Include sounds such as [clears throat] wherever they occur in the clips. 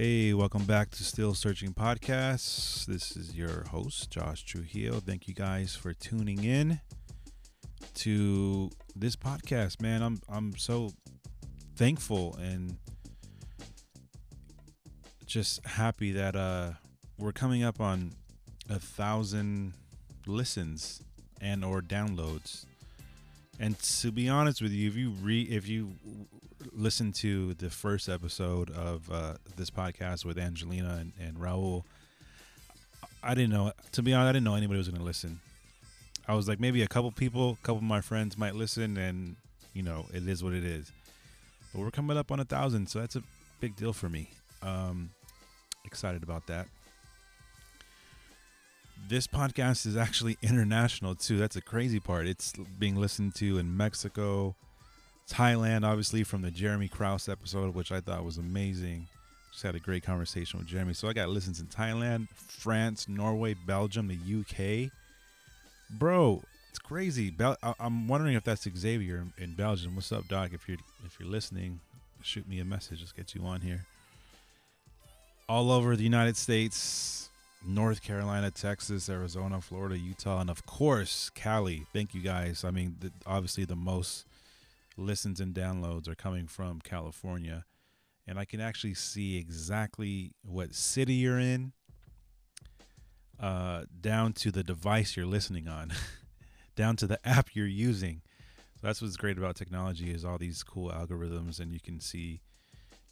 Hey, welcome back to Still Searching Podcasts. This is your host, Josh Trujillo. Thank you guys for tuning in to this podcast. Man, I'm I'm so thankful and just happy that uh we're coming up on a thousand listens and or downloads. And to be honest with you, if you re if you listen to the first episode of uh, this podcast with Angelina and, and Raul, I didn't know. To be honest, I didn't know anybody was going to listen. I was like, maybe a couple people, a couple of my friends might listen, and you know, it is what it is. But we're coming up on a thousand, so that's a big deal for me. Um, excited about that. This podcast is actually [laughs] international too. That's a crazy part. It's being listened to in Mexico, Thailand, obviously from the Jeremy Krause episode, which I thought was amazing. Just had a great conversation with Jeremy. So I got listens in Thailand, France, Norway, Belgium, the UK. Bro, it's crazy. Bel- I- I'm wondering if that's Xavier in Belgium. What's up, Doc? If you're if you're listening, shoot me a message. Let's get you on here. All over the United States, North Carolina, Texas, Arizona, Florida, Utah, and of course Cali. Thank you guys. I mean, the, obviously the most listens and downloads are coming from California, and I can actually see exactly what city you're in, uh, down to the device you're listening on, [laughs] down to the app you're using. So that's what's great about technology is all these cool algorithms, and you can see,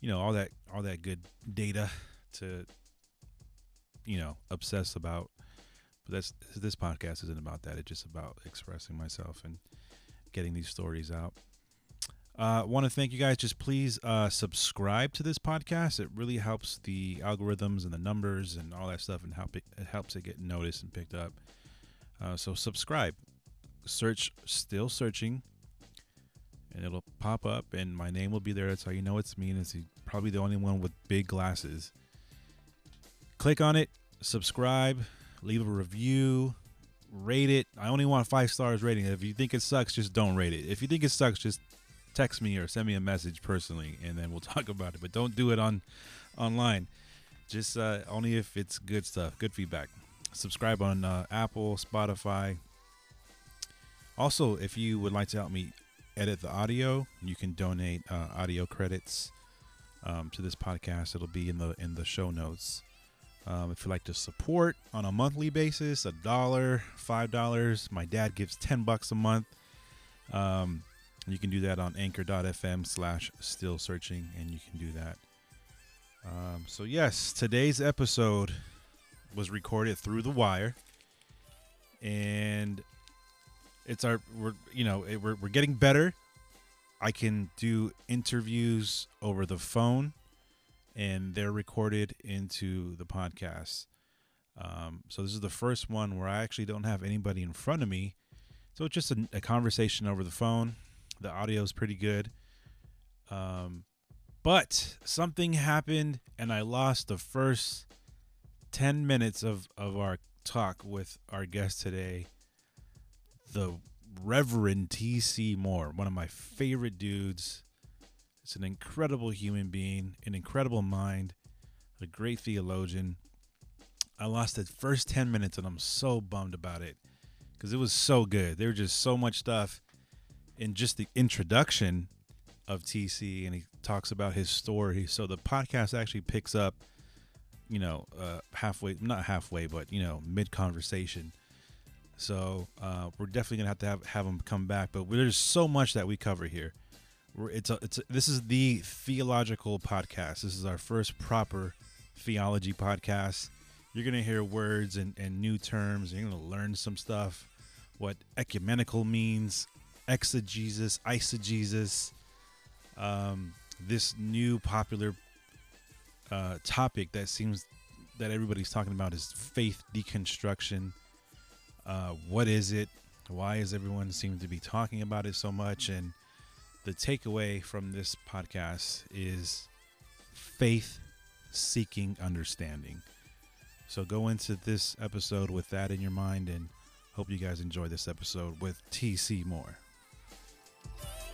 you know, all that all that good data to, you know, obsess about. But that's this podcast isn't about that. It's just about expressing myself and getting these stories out. Uh, want to thank you guys. Just please uh, subscribe to this podcast. It really helps the algorithms and the numbers and all that stuff, and help it, it helps it get noticed and picked up. Uh, so subscribe, search "Still Searching," and it'll pop up, and my name will be there. That's how you know it's me. And it's probably the only one with big glasses. Click on it, subscribe, leave a review, rate it. I only want five stars rating. If you think it sucks, just don't rate it. If you think it sucks, just text me or send me a message personally, and then we'll [laughs] talk about it. But don't do it on online. Just uh, only if it's good stuff, good feedback. Subscribe on uh, Apple, Spotify. Also, if you would like to help me edit the audio, you can donate uh, audio credits um, to this podcast. It'll be in the in the show notes. Um, if you'd like to support on a monthly basis, a dollar, five dollars. My dad gives ten bucks a month. Um, you can do that on anchor.fm slash still searching, and you can do that. Um, so, yes, today's episode was recorded through the wire, and it's our, we're, you know, it, we're, we're getting better. I can do interviews over the phone, and they're recorded into the podcast. Um, so, this is the first one where I actually don't have anybody in front of me. So, it's just a, a conversation over the phone the audio is pretty good. Um, but something happened, and I lost the first 10 minutes of, of our talk with our guest today, the Reverend T.C. Moore, one of my favorite dudes. It's an incredible human being, an incredible mind, a great theologian. I lost the first 10 minutes, and I'm so bummed about it because it was so good. There was just so much stuff in just the introduction of TC and he talks about his story. So the podcast actually picks up, you know, uh, halfway, not halfway, but, you know, mid conversation. So uh, we're definitely gonna have to have, have him come back. But there's so much that we cover here. We're, it's a, it's a, this is the theological podcast. This is our first proper theology podcast. You're gonna hear words and, and new terms. You're gonna learn some stuff, what ecumenical means, exegesis, eisegesis, um, this new popular uh, topic that seems that everybody's talking about is faith deconstruction. Uh, what is it? Why is everyone seem to be talking about it so much? And the takeaway from this podcast is faith seeking understanding. So go into this episode with that in your mind and hope you guys enjoy this episode with TC Moore. Yeah.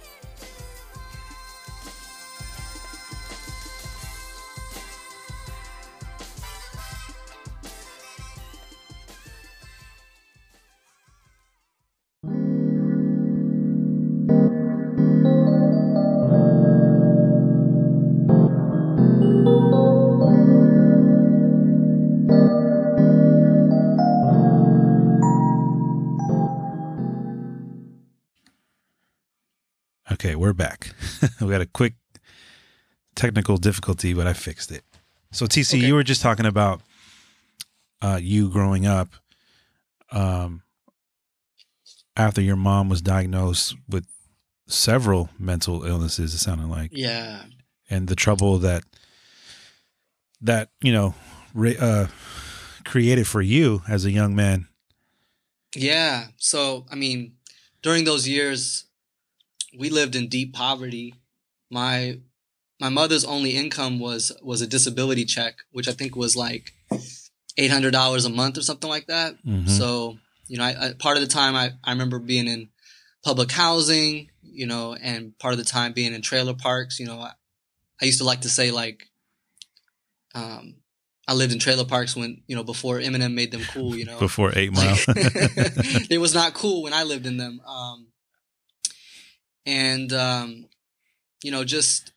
Okay, we're back. [laughs] we had a quick technical difficulty, but I fixed it. So TC, Okay. you were just talking about uh, you growing up um, after your mom was diagnosed with several mental illnesses. It sounded like, Yeah. and the trouble that that you know ra- uh, created for you as a young man. Yeah. So, I mean, during those years, we lived in deep poverty. My my mother's only income was was a disability check, which I think was like eight hundred dollars a month or something like that. Mhm. So, you know, I, I, part of the time I, I remember being in public housing, you know, and part of the time being in trailer parks. You know, I, I used to like to say like, um, I lived in trailer parks when you know before Eminem made them cool. You know, [laughs] Before Eight Mile, [laughs] [laughs] it was not cool when I lived in them. Um, and, um, you know, just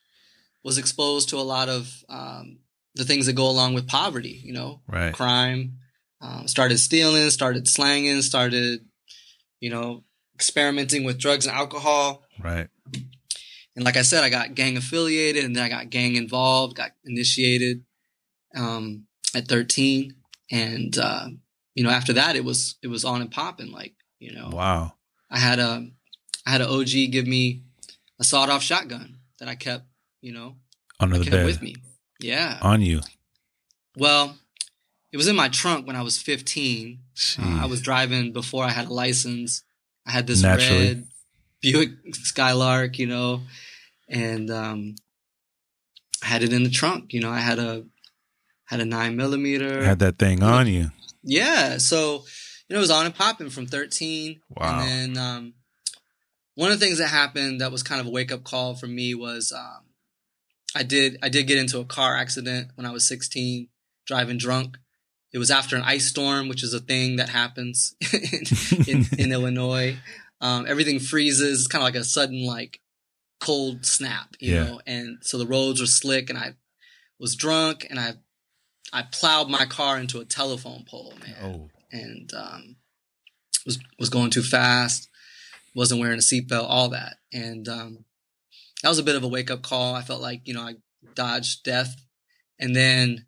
was exposed to a lot of um, the things that go along with poverty, you know, right? crime, um, started stealing, started slanging, started, you know, experimenting with drugs and alcohol. Right. And like I said, I got gang affiliated and then I got gang involved, got initiated um, at 13. And, uh, you know, after that, it was, it was on and popping. Like, you know, Wow. I had a, I had an OG give me a sawed off shotgun that I kept, you know, Under the bed with me. Yeah. on you. Well, it was in my trunk when I was 15. Uh, I was driving before I had a license. I had this Naturally. red Buick Skylark, you know, and um, I had it in the trunk. You know, I had a had a nine millimeter. had that thing on you. yeah, so you know, it was on and popping from 13. Wow. And then um, one of the things that happened that was kind of a wake up call for me was um, I did I did get into a car accident when I was 16, driving drunk. It was after an ice storm, which is a thing that happens [laughs] in, in, in [laughs] Illinois. Um, everything freezes. It's kind of like a sudden like cold snap, you Yeah. know. And so the roads were slick, and I was drunk, and I I plowed my car into a telephone pole, man Oh. and um, was was going too fast, wasn't wearing a seatbelt, all that, and um, that was a bit of a wake up call. I felt like you know I dodged death, and then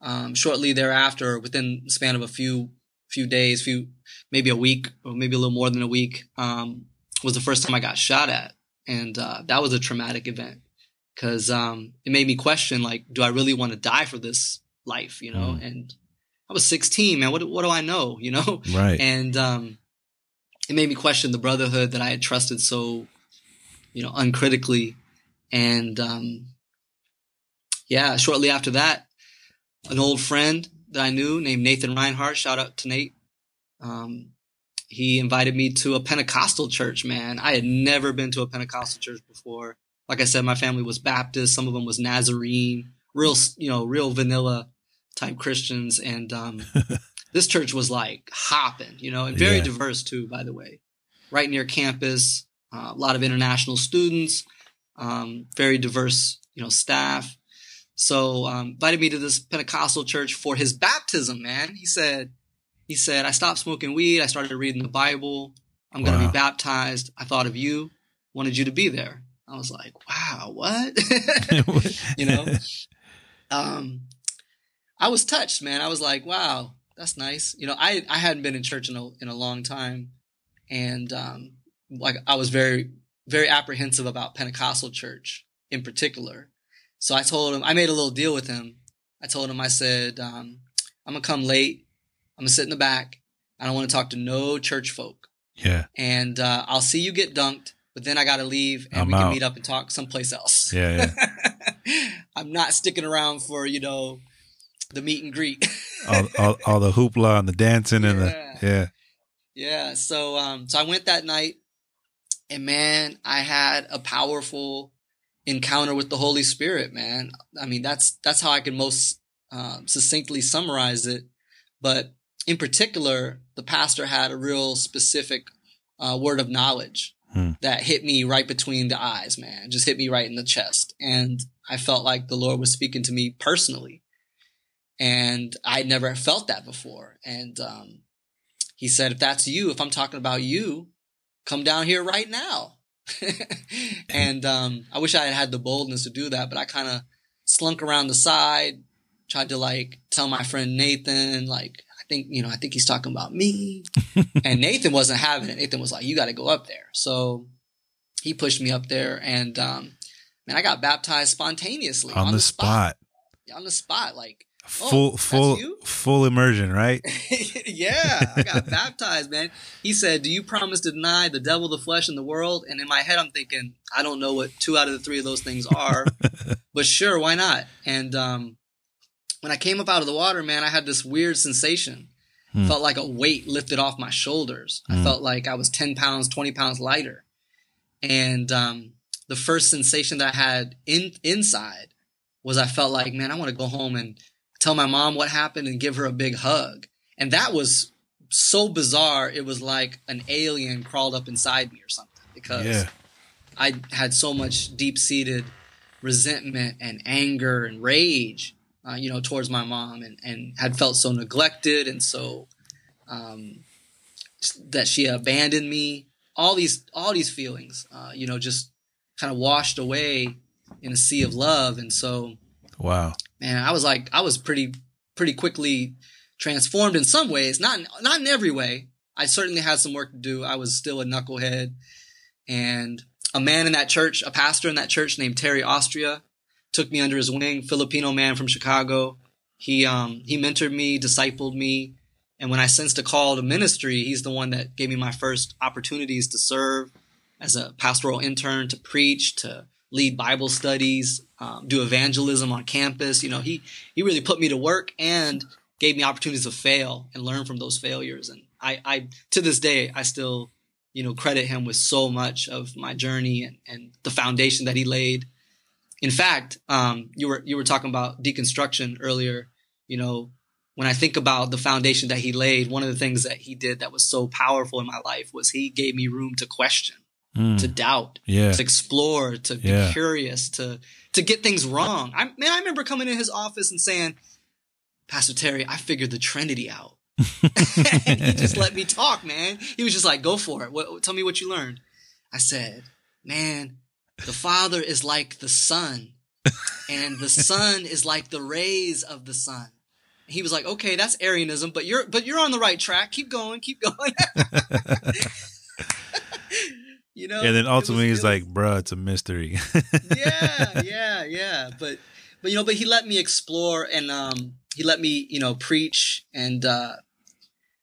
um, shortly thereafter, within the span of a few few days, few maybe a week or maybe a little more than a week, um, was the first time I got shot at, and uh, that was a traumatic event because um, it made me question like, do I really want to die for this life? You know, Mm. and I was 16, man. What what do I know? You know, Right. [laughs] and um, it made me question the brotherhood that I had trusted so, you know, uncritically. And um, yeah, shortly after that, an old friend that I knew named Nathan Reinhardt, shout out to Nate. Um, he invited me to a Pentecostal church. Man, I had never been to a Pentecostal church before. Like I said, my family was Baptist. Some of them was Nazarene, real, you know, real vanilla type Christians. And um, [laughs] this church was like hopping, you know, and very Yeah. diverse too, by the way. Right near campus, uh, a lot of international students, um, very diverse, you know, staff. So um, invited me to this Pentecostal church for his baptism. Man, he said, he said, I stopped smoking weed. I started reading the Bible. I'm going to Wow. be baptized. I thought of you, wanted you to be there. I was like, wow, what? [laughs] you know? [laughs] um, I was touched, man. I was like, wow, that's nice. You know, I I hadn't been in church in a in a long time, and um, like I was very very apprehensive about Pentecostal church in particular. So I told him I made a little deal with him. I told him I said um, I'm gonna come late. I'm gonna sit in the back. I don't want to talk to no church folk, yeah. and uh, I'll see you get dunked. But then I gotta leave, and I'm we can out. meet up and talk someplace else. Yeah. Yeah. [laughs] I'm not sticking around for you know the meet and greet. [laughs] all, all, all the hoopla and the dancing and the Yeah. yeah. yeah. So um, so I went that night, and man, I had a powerful encounter with the Holy Spirit. Man, I mean that's that's how I can most um, succinctly summarize it. But in particular, the pastor had a real specific uh, word of knowledge Hmm. that hit me right between the eyes. Man, just hit me right in the chest, and I felt like the Lord was speaking to me personally. And I never felt that before. And um, he said, if that's you, if I'm talking about you, come down here right now. [laughs] and um, I wish I had had the boldness to do that, but I kind of slunk around the side, tried to like tell my friend Nathan, like, I think, you know, I think he's talking about me. [laughs] and Nathan wasn't having it. Nathan was like, you got to go up there. So he pushed me up there and, um, man, I got baptized spontaneously on, on the, the spot. spot. On the spot. Like, full oh, full full immersion, right? [laughs] yeah, I got [laughs] baptized, man. He said, "Do you promise to deny the devil, the flesh, and the world?" And in my head, I'm thinking, I don't know what two out of the three of those things are, [laughs] but sure, why not? And um, when I came up out of the water, man, I had this weird sensation. Hmm. Felt like a weight lifted off my shoulders. Hmm. I felt like I was ten pounds, twenty pounds lighter, and um, the first sensation that I had in inside was I felt like, man, I want to go home and tell my mom what happened and give her a big hug. And that was so bizarre. It was like an alien crawled up inside me or something because yeah. I had so much deep seated resentment and anger and rage, uh, you know, towards my mom and, and had felt so neglected and so, um, that she abandoned me. All these, all these feelings, uh, you know, just kind of washed away in a sea of love. And so, wow, man, I was like, I was pretty, pretty quickly transformed in some ways, not, not in every way. I certainly had some work to do. I was still a knucklehead and a man in that church, a pastor in that church named Terry Austria took me under his wing, Filipino man from Chicago. He, um, he mentored me, discipled me. And when I sensed a call to ministry, he's the one that gave me my first opportunities to serve as a pastoral intern, to preach, to lead Bible studies, um, do evangelism on campus. You know, he he really put me to work and gave me opportunities to fail and learn from those failures. And I, I to this day, I still, you know, credit him with so much of my journey and, and the foundation that he laid. In fact, um, you were you were talking about deconstruction earlier. You know, when I think about the foundation that he laid, one of the things that he did that was so powerful in my life was he gave me room to question mm. to doubt, yeah. to explore, to yeah. be curious, to to get things wrong. I man, I remember coming in his office and saying, "Pastor Terry, I figured the Trinity out." [laughs] and he just let me talk, man. He was just like, "Go for it. What, tell me what you learned." I said, "Man, the Father is like the sun, and the Son is like the rays of the sun." He was like, "Okay, that's Arianism, but you're but you're on the right track. Keep going, keep going." [laughs] [laughs] You know, and then ultimately was, he's like, "Bruh, it's a mystery." yeah, [laughs] yeah, yeah. But but you know, but he let me explore and um he let me you know preach and uh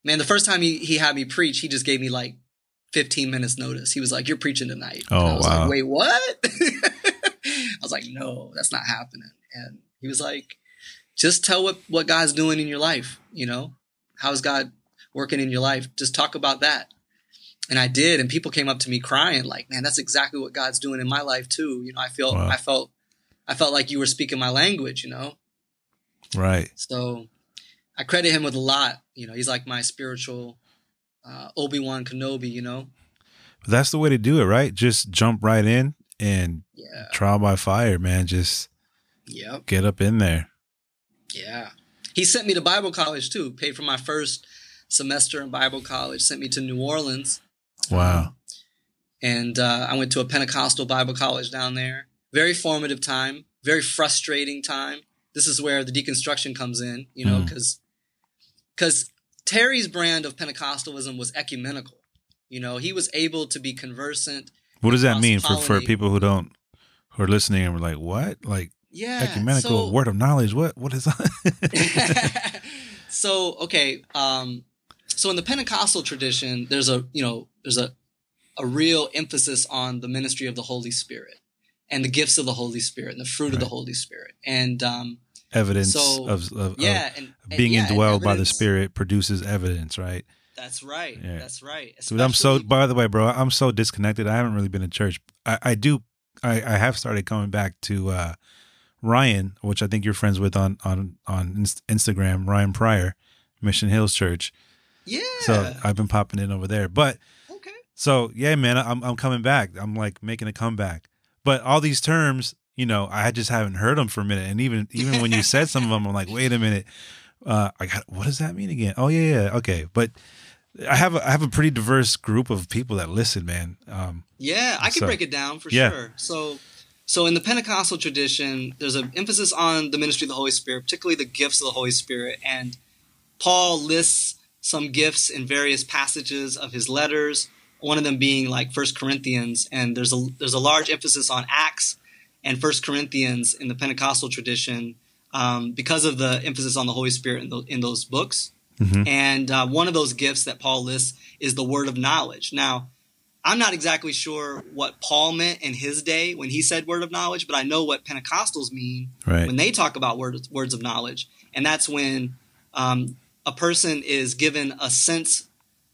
man, the first time he he had me preach, he just gave me like 15 minutes notice. He was like, "You're preaching tonight." Oh and I was wow! Like, Wait, what? [laughs] I was like, "No, that's not happening." And he was like, "Just tell what what God's doing in your life. You know, how's God working in your life? Just talk about that." And I did, and people came up to me crying, like, "Man, that's exactly what God's doing in my life too." You know, I felt, wow. I felt, I felt like you were speaking my language. You know, right? So, I credit him with a lot. You know, he's like my spiritual uh, Obi Wan Kenobi. You know, that's the way to do it, right? Just jump right in and yeah. trial by fire, man. Just yep. get up in there. Yeah, he sent me to Bible college too. Paid for my first semester in Bible college. Sent me to New Orleans Wow. And uh, I went to a Pentecostal Bible college down there. Very formative time, very frustrating time. This is where the deconstruction comes in, you know, because mm. because Terry's brand of Pentecostalism was ecumenical. You know, he was able to be conversant. What does that mean for, for people who don't who are listening and were like, what? Like yeah, ecumenical so, word of knowledge. What what is that? [laughs] [laughs] so okay, um, so in the Pentecostal tradition, there's a you know there's a a real emphasis on the ministry of the Holy Spirit and the gifts of the Holy Spirit and the fruit right. of the Holy Spirit and um, evidence so, of, of, yeah, of and, being yeah, indwelled by the Spirit produces evidence, right? That's right. Yeah. That's right. Dude, I'm so. By the way, bro, I'm so disconnected. I haven't really been to church. I, I do. I, I have started coming back to uh, Ryan, which I think you're friends with on on on Instagram. Ryan Pryor, Mission Hills Church. Yeah. So I've been popping in over there. But. So yeah, man, I'm I'm coming back. I'm like making a comeback. But all these terms, you know, I just haven't heard them for a minute. And even even when you [laughs] said some of them, I'm like, wait a minute. Uh, I got what does that mean again? Oh yeah, yeah, okay. But I have a, I have a pretty diverse group of people that listen, man. Um, Yeah, I can So- break it down for Yeah. sure. So, so in the Pentecostal tradition, there's an emphasis on the ministry of the Holy Spirit, particularly the gifts of the Holy Spirit. And Paul lists some gifts in various passages of his letters. One of them being like First Corinthians, and there's a there's a large emphasis on Acts and First Corinthians in the Pentecostal tradition um, because of the emphasis on the Holy Spirit in, tho- in those books. Mhm. And uh, one of those gifts that Paul lists is the word of knowledge. Now, I'm not exactly sure what Paul meant in his day when he said word of knowledge, but I know what Pentecostals mean right. when they talk about words, words of knowledge. And that's when um, a person is given a sense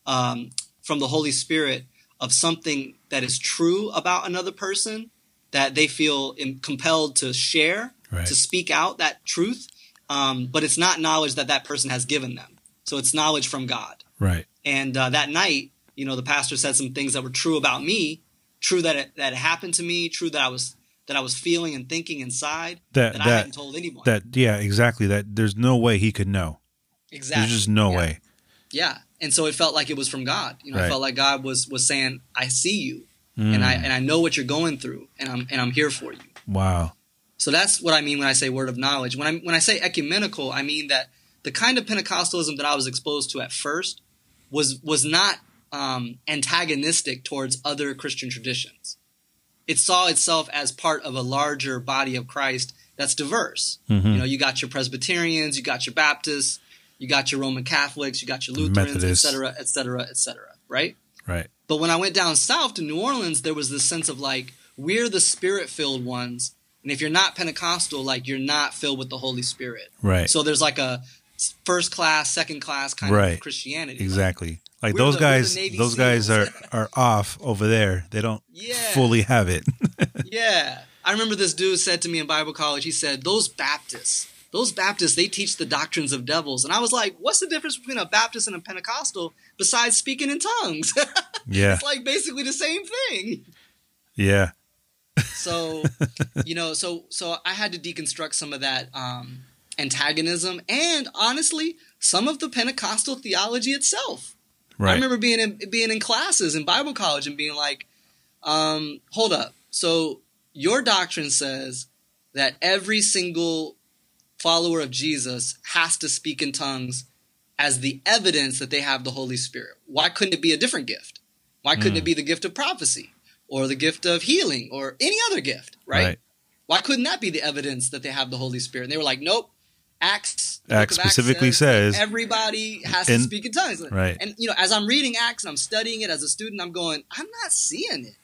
um, from the Holy Spirit of something that is true about another person that they feel compelled to share, Right. to speak out that truth. Um, but it's not knowledge that that person has given them. So it's knowledge from God. right. And uh, that night, you know, the pastor said some things that were true about me, true that it, that it happened to me, true that I was that I was feeling and thinking inside That that, I hadn't told anyone. that yeah, exactly. That there's no way he could know. exactly. There's just no yeah. way. Yeah. And so it felt like it was from God. You know, Right. I felt like God was was saying, "I see you, and I Mm. and I know what you're going through, and I'm and I'm here for you." wow. So that's what I mean when I say word of knowledge. When I when I say ecumenical, I mean that the kind of Pentecostalism that I was exposed to at first was was not um, antagonistic towards other Christian traditions. It saw itself as part of a larger body of Christ that's diverse. Mhm. You know, you got your Presbyterians, you got your Baptists, you got your Roman Catholics, you got your Lutherans, et Methodists. cetera, et cetera, et cetera. Right? Right. But when I went down south to New Orleans, there was this sense of like, we're the spirit filled ones. And if you're not Pentecostal, like you're not filled with the Holy Spirit. Right. So there's like a first class, second class kind Right. of Christianity. exactly. Like We're those the- guys those guys are are off over there. They don't Yeah. fully have it. [laughs] Yeah. I remember this dude said to me in Bible college, he said, Those Baptists, those Baptists, they teach the doctrines of devils. And I was like, What's the difference between a Baptist and a Pentecostal besides speaking in tongues? [laughs] yeah. it's like basically the same thing. Yeah. so [laughs] you know so so i had to deconstruct some of that um antagonism and honestly some of the pentecostal theology itself Right. i remember being in being in classes in bible college and being like um hold up so your doctrine says that every single follower of jesus has to speak in tongues as the evidence that they have the holy spirit why couldn't it be a different gift why couldn't Mm. it be the gift of prophecy or the gift of healing or any other gift, right? Right. Why couldn't that be the evidence that they have the Holy Spirit? And they were like, nope. Acts, Acts specifically says- everybody has to speak in tongues. Right. And you know, as I'm reading Acts and I'm studying it as a student, I'm going, I'm not seeing it.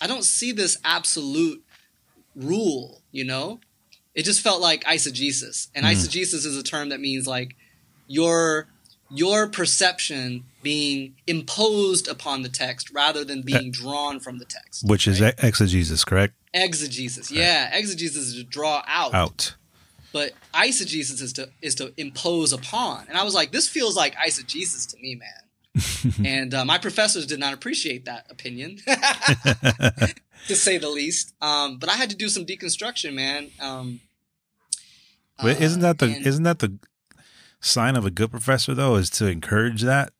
I don't see this absolute rule. You know, it just felt like eisegesis, and Mm. eisegesis is a term that means like your your perception being imposed upon the text rather than being drawn from the text. Which is right? e- exegesis, correct? exegesis. Yeah, exegesis is to draw out, Out. but eisegesis is to is to impose upon. And I was like, this feels like eisegesis to me, man. [laughs] and uh, my professors did not appreciate that opinion, [laughs] [laughs] to say the least. Um, but I had to do some deconstruction, man. Um, But uh, isn't that the and isn't that the sign of a good professor though? Is to encourage that?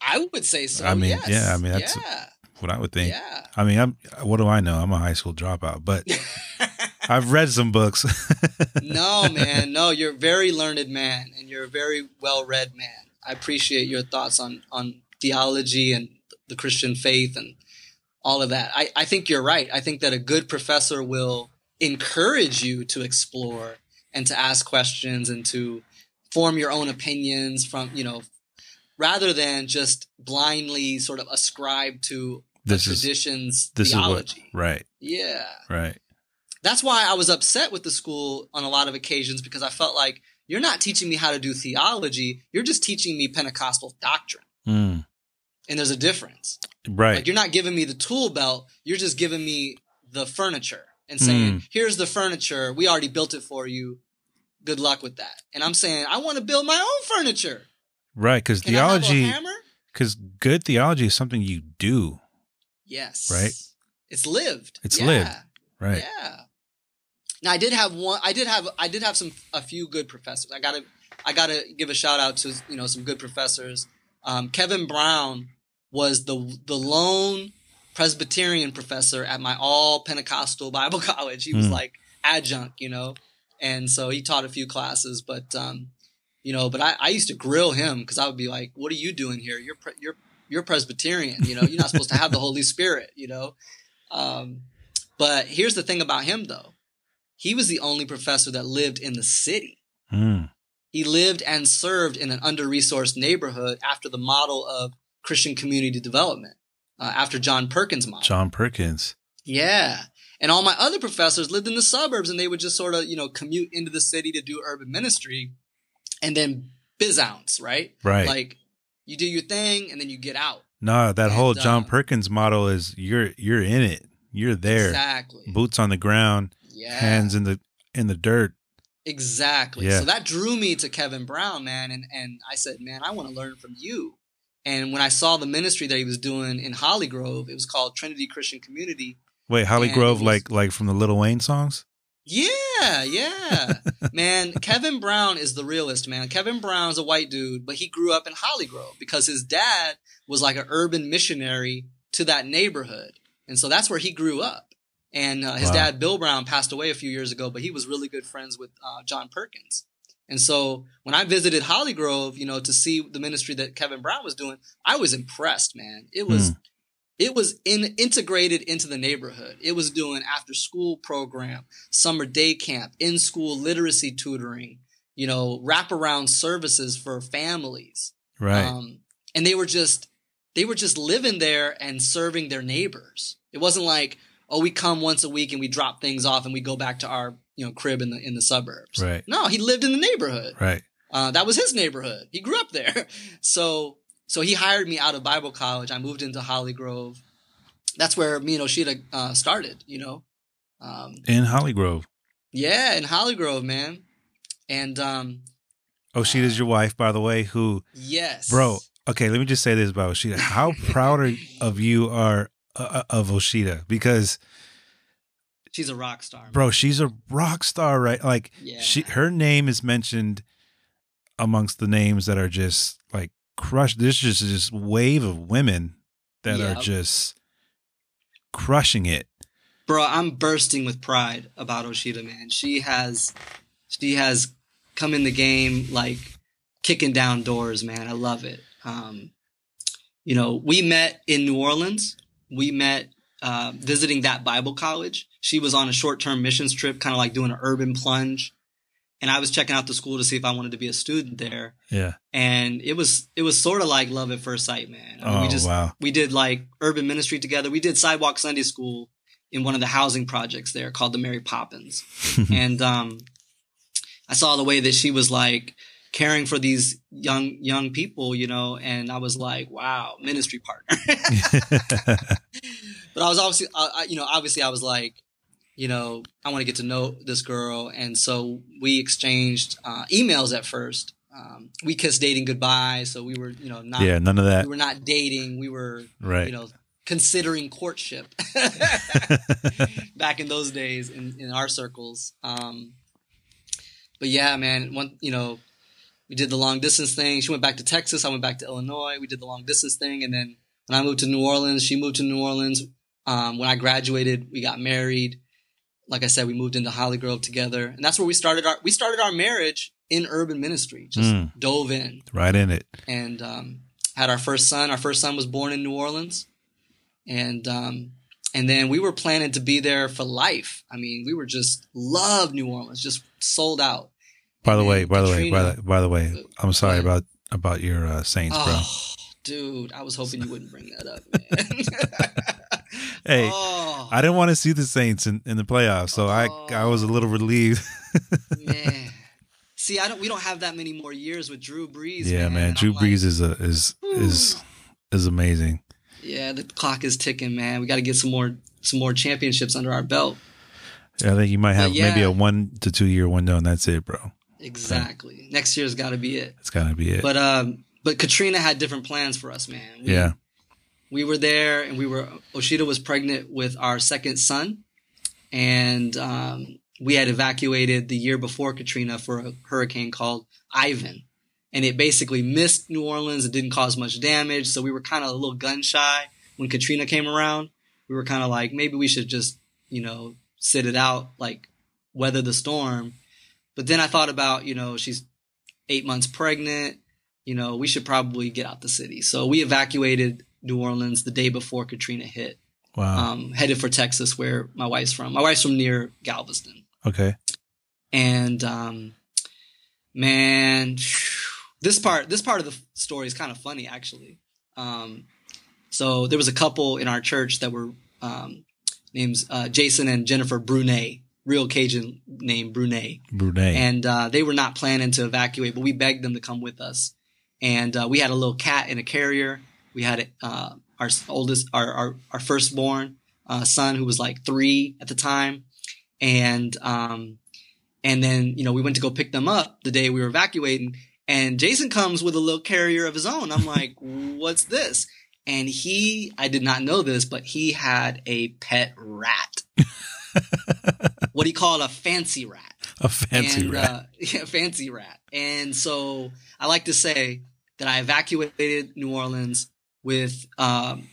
I would say so. I mean, yes. yeah, I mean, that's- yeah, What I would think. yeah. I mean, I'm. What do I know? I'm a high school dropout, but [laughs] I've read some books. [laughs] no, man, no. You're a very learned man, and you're a very well-read man. I appreciate your thoughts on on theology and the Christian faith and all of that. I, I think you're right. I think that a good professor will encourage you to explore and to ask questions and to form your own opinions from you know rather than just blindly sort of ascribe to This is- tradition's this is theology. what. Right. Yeah Right. that's why I was upset with the school on a lot of occasions because I felt like you're not teaching me how to do theology. You're just teaching me Pentecostal doctrine. Mm, And there's a difference. right. Like you're not giving me the tool belt. You're just giving me the furniture and saying, Mm. here's the furniture. We already built it for you. Good luck with that. And I'm saying, I want to build my own furniture. right. Because Can I have a theology. Because good theology is something you do. Yes. Right. It's lived. It's Yeah. lived. Right. Yeah. Now I did have one. I did have. I did have some a few good professors. I gotta. I gotta give a shout out to you know some good professors. Um, Kevin Brown was the the lone Presbyterian professor at my all Pentecostal Bible [laughs] college. He was Hmm. like adjunct, you know, and so he taught a few classes. But um, you know, but I, I used to grill him because I would be like, "What are you doing here? You're pre- you're you're Presbyterian. You know, you're not supposed to have the Holy [laughs] Spirit. You know." Um, but here's the thing about him, though. He was the only professor that lived in the city. Mm. He lived and served in an under resourced neighborhood after the model of Christian community development, uh, after John Perkins' model. John Perkins. Yeah. And all my other professors lived in the suburbs and they would just sort of, you know, commute into the city to do urban ministry and then biz ounce, right? Right. Like you do your thing and then you get out. no, that whole John uh, Perkins model is you're you're in it. You're there. Exactly. Boots on the ground, Yeah. hands in the in the dirt. Exactly. Yeah. So that drew me to Kevin Brown, man. And, and I said, man, I want to learn from you. And when I saw the ministry that he was doing in Holly Grove, it was called Trinity Christian Community. Wait, Holly And Grove, was- like like from the Lil Wayne songs? Yeah, yeah. [laughs] man, Kevin Brown is the realist, man. Kevin Brown's a white dude, but he grew up in Holly Grove because his dad was like an urban missionary to that neighborhood. And so that's where he grew up. And uh, his Wow. dad, Bill Brown, passed away a few years ago, but he was really good friends with uh, John Perkins. And so when I visited Holly Grove, you know, to see the ministry that Kevin Brown was doing, I was impressed, man. It was Hmm. it was in, integrated into the neighborhood. It was doing after school program, summer day camp, in school literacy tutoring, you know, wraparound services for families. Right. Um, and they were just they were just living there and serving their neighbors. It wasn't like, oh, we come once a week and we drop things off and we go back to our you know crib in the in the suburbs. Right. No, he lived in the neighborhood. right. Uh, that was his neighborhood. He grew up there. [laughs] So so he hired me out of Bible college. I moved into Holly Grove. That's where me and Osheta uh, started. You know, um, In Holly Grove. yeah, in Holly Grove, man. And um, Osheta's your wife, by the way, who yes, bro, okay, let me just say this about Osheta. How [laughs] proud are- of you are uh, of Oshita because she's a rock star. man. bro, she's a rock star, right? Like Yeah. she her name is mentioned amongst the names that are just like crushed. There's just this wave of women that Yep. are just crushing it. bro i'm bursting with pride about Osheta, man she has she has come in the game like kicking down doors man i love it um you know we met in new orleans we met uh, visiting that bible college she was on a short-term missions trip kind of like doing an urban plunge and i was checking out the school to see if i wanted to be a student there Yeah. and it was it was sort of like love at first sight man I mean, Oh we just wow. we did like urban ministry together. We did sidewalk Sunday school in one of the housing projects there called the Mary Poppins. [laughs] and um, I saw the way that she was like caring for these young young people, you know, and I was like, wow, ministry partner. [laughs] [laughs] but I was obviously, I, you know, obviously I was like, you know, I want to get to know this girl, and so we exchanged uh, emails at first. Um, we kissed dating goodbye, so we were, you know, not yeah, none of that. we were not dating. We were, Right. you know, considering courtship [laughs] back in those days in, in our circles. Um, but yeah, man, one, you know, we did the long distance thing. She went back to Texas. I went back to Illinois. We did the long distance thing. And then when I moved to New Orleans, she moved to New Orleans. Um, when I graduated, we got married. Like I said, we moved into Holly Grove together. And that's where we started our, we started our marriage in urban ministry, just Mm. dove in right in it. and um, had our first son. Our first son was born in New Orleans, and um, and then we were planning to be there for life. I mean, we were just loved New Orleans, just sold out. By the And way, by the way, by the, by the way, I'm sorry about about your uh, Saints, bro. Oh, dude, I was hoping you wouldn't bring that up, man. [laughs] Hey, oh, I didn't want to see the Saints in, in the playoffs, so I I was a little relieved. man. [laughs] See, I don't. We don't have that many more years with Drew Brees. yeah, man, and Drew I'm like, Brees is a is is is amazing. Yeah, the clock is ticking, man. We got to get some more some more championships under our belt. Yeah, I think you might have But maybe a one to two year window, and that's it, bro. Exactly. Next year's got to be it. It's gotta be it. But um, but Katrina had different plans for us, man. We, yeah, we were there, and we were. Osheta was pregnant with our second son, and um, we had evacuated the year before Katrina for a hurricane called Ivan, and it basically missed New Orleans. It didn't cause much damage, so we were kind of a little gun shy when Katrina came around. We were kind of like maybe we should just you know sit it out, like weather the storm. But then I thought about you know she's eight months pregnant. You know we should probably get out the city, so we evacuated New Orleans the day before Katrina hit. Wow. Um, headed for Texas, where my wife's from. My wife's from near Galveston okay. and um, man, this part this part of the story is kind of funny actually. Um, so there was a couple in our church that were um, names uh, Jason and Jennifer Brunet, real Cajun name Brunet, Brunet. and uh, they were not planning to evacuate, but we begged them to come with us. And uh, we had a little cat in a carrier. We had uh, our oldest, our our, our firstborn uh, son, who was like three at the time, and um, and then you know we went to go pick them up the day we were evacuating. And Jason comes with a little carrier of his own. I'm like, [laughs] what's this? And he, I did not know this, but he had a pet rat. [laughs] what he called a fancy rat a fancy and, rat. Uh, [laughs] yeah, fancy rat. And so I like to say that I evacuated New Orleans with um,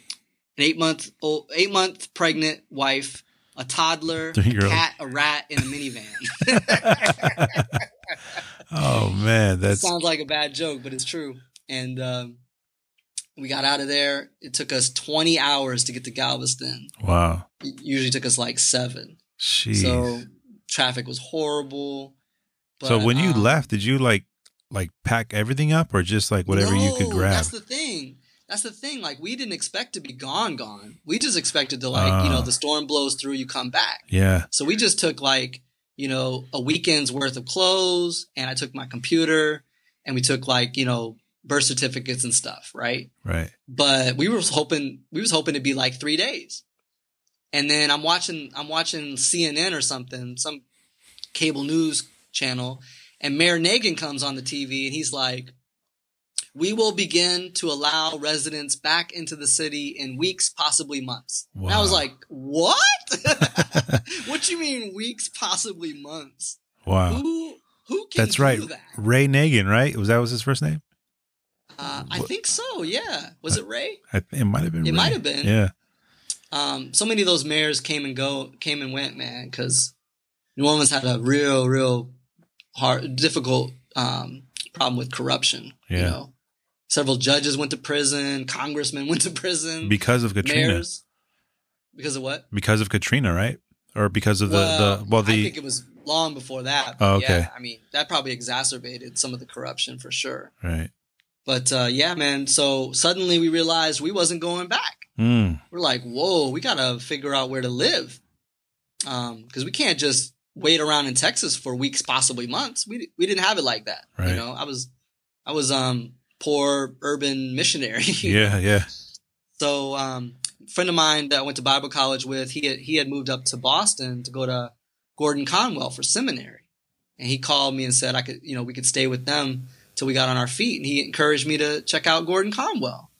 an eight month old, eight month pregnant wife, a toddler, [laughs] a cat, a rat, in a minivan. [laughs] oh man, that Sounds like a bad joke, but it's true. And um, we got out of there. It took us 20 hours to get to Galveston. wow. It usually took us like seven. Jeez. So traffic was horrible. so when you um, left, did you like like pack everything up or just like whatever you could grab? That's the thing. That's the thing. Like we didn't expect to be gone, gone. We just expected to like, you know, Ah. the storm blows through, you come back. yeah. So we just took like, you know, a weekend's worth of clothes, and I took my computer, and we took like, you know, birth certificates and stuff, right? Right. But we were hoping we was hoping to be like three days, and then I'm watching I'm watching CNN or something, some cable news channel, and Mayor Nagin comes on the TV and he's like, "We will begin to allow residents back into the city in weeks, possibly months." And I was like, "What? [laughs] what do you mean weeks, possibly months? Wow. Who who can That's do right. that?" Ray Nagin, right? Was that was his first name? Uh, I think so. Yeah, was it Ray? I, it might have been. It might have been. Yeah. um, so many of those mayors came and go, came and went, man, because New Orleans had a real, real hard, difficult um, problem with corruption. You Yeah. know, several judges went to prison, congressmen [laughs] went to prison, Because of Katrina. mayors. Because of what? Because of Katrina, right? Or because of the well, the well I think it was long before that. Oh, okay. Yeah, I mean, that probably exacerbated some of the corruption for sure. right. But uh, yeah, man. So suddenly we realized we wasn't going back. Mm, we're like, whoa, we gotta figure out where to live, Um because we can't just wait around in Texas for weeks, possibly months. We we didn't have it like that. Right. You know, I was I was um poor urban missionary. [laughs] yeah, yeah. So um, a friend of mine that I went to Bible college with, he had, he had moved up to Boston to go to Gordon Conwell for seminary, and he called me and said I could, you know, we could stay with them till we got on our feet, and he encouraged me to check out Gordon Conwell,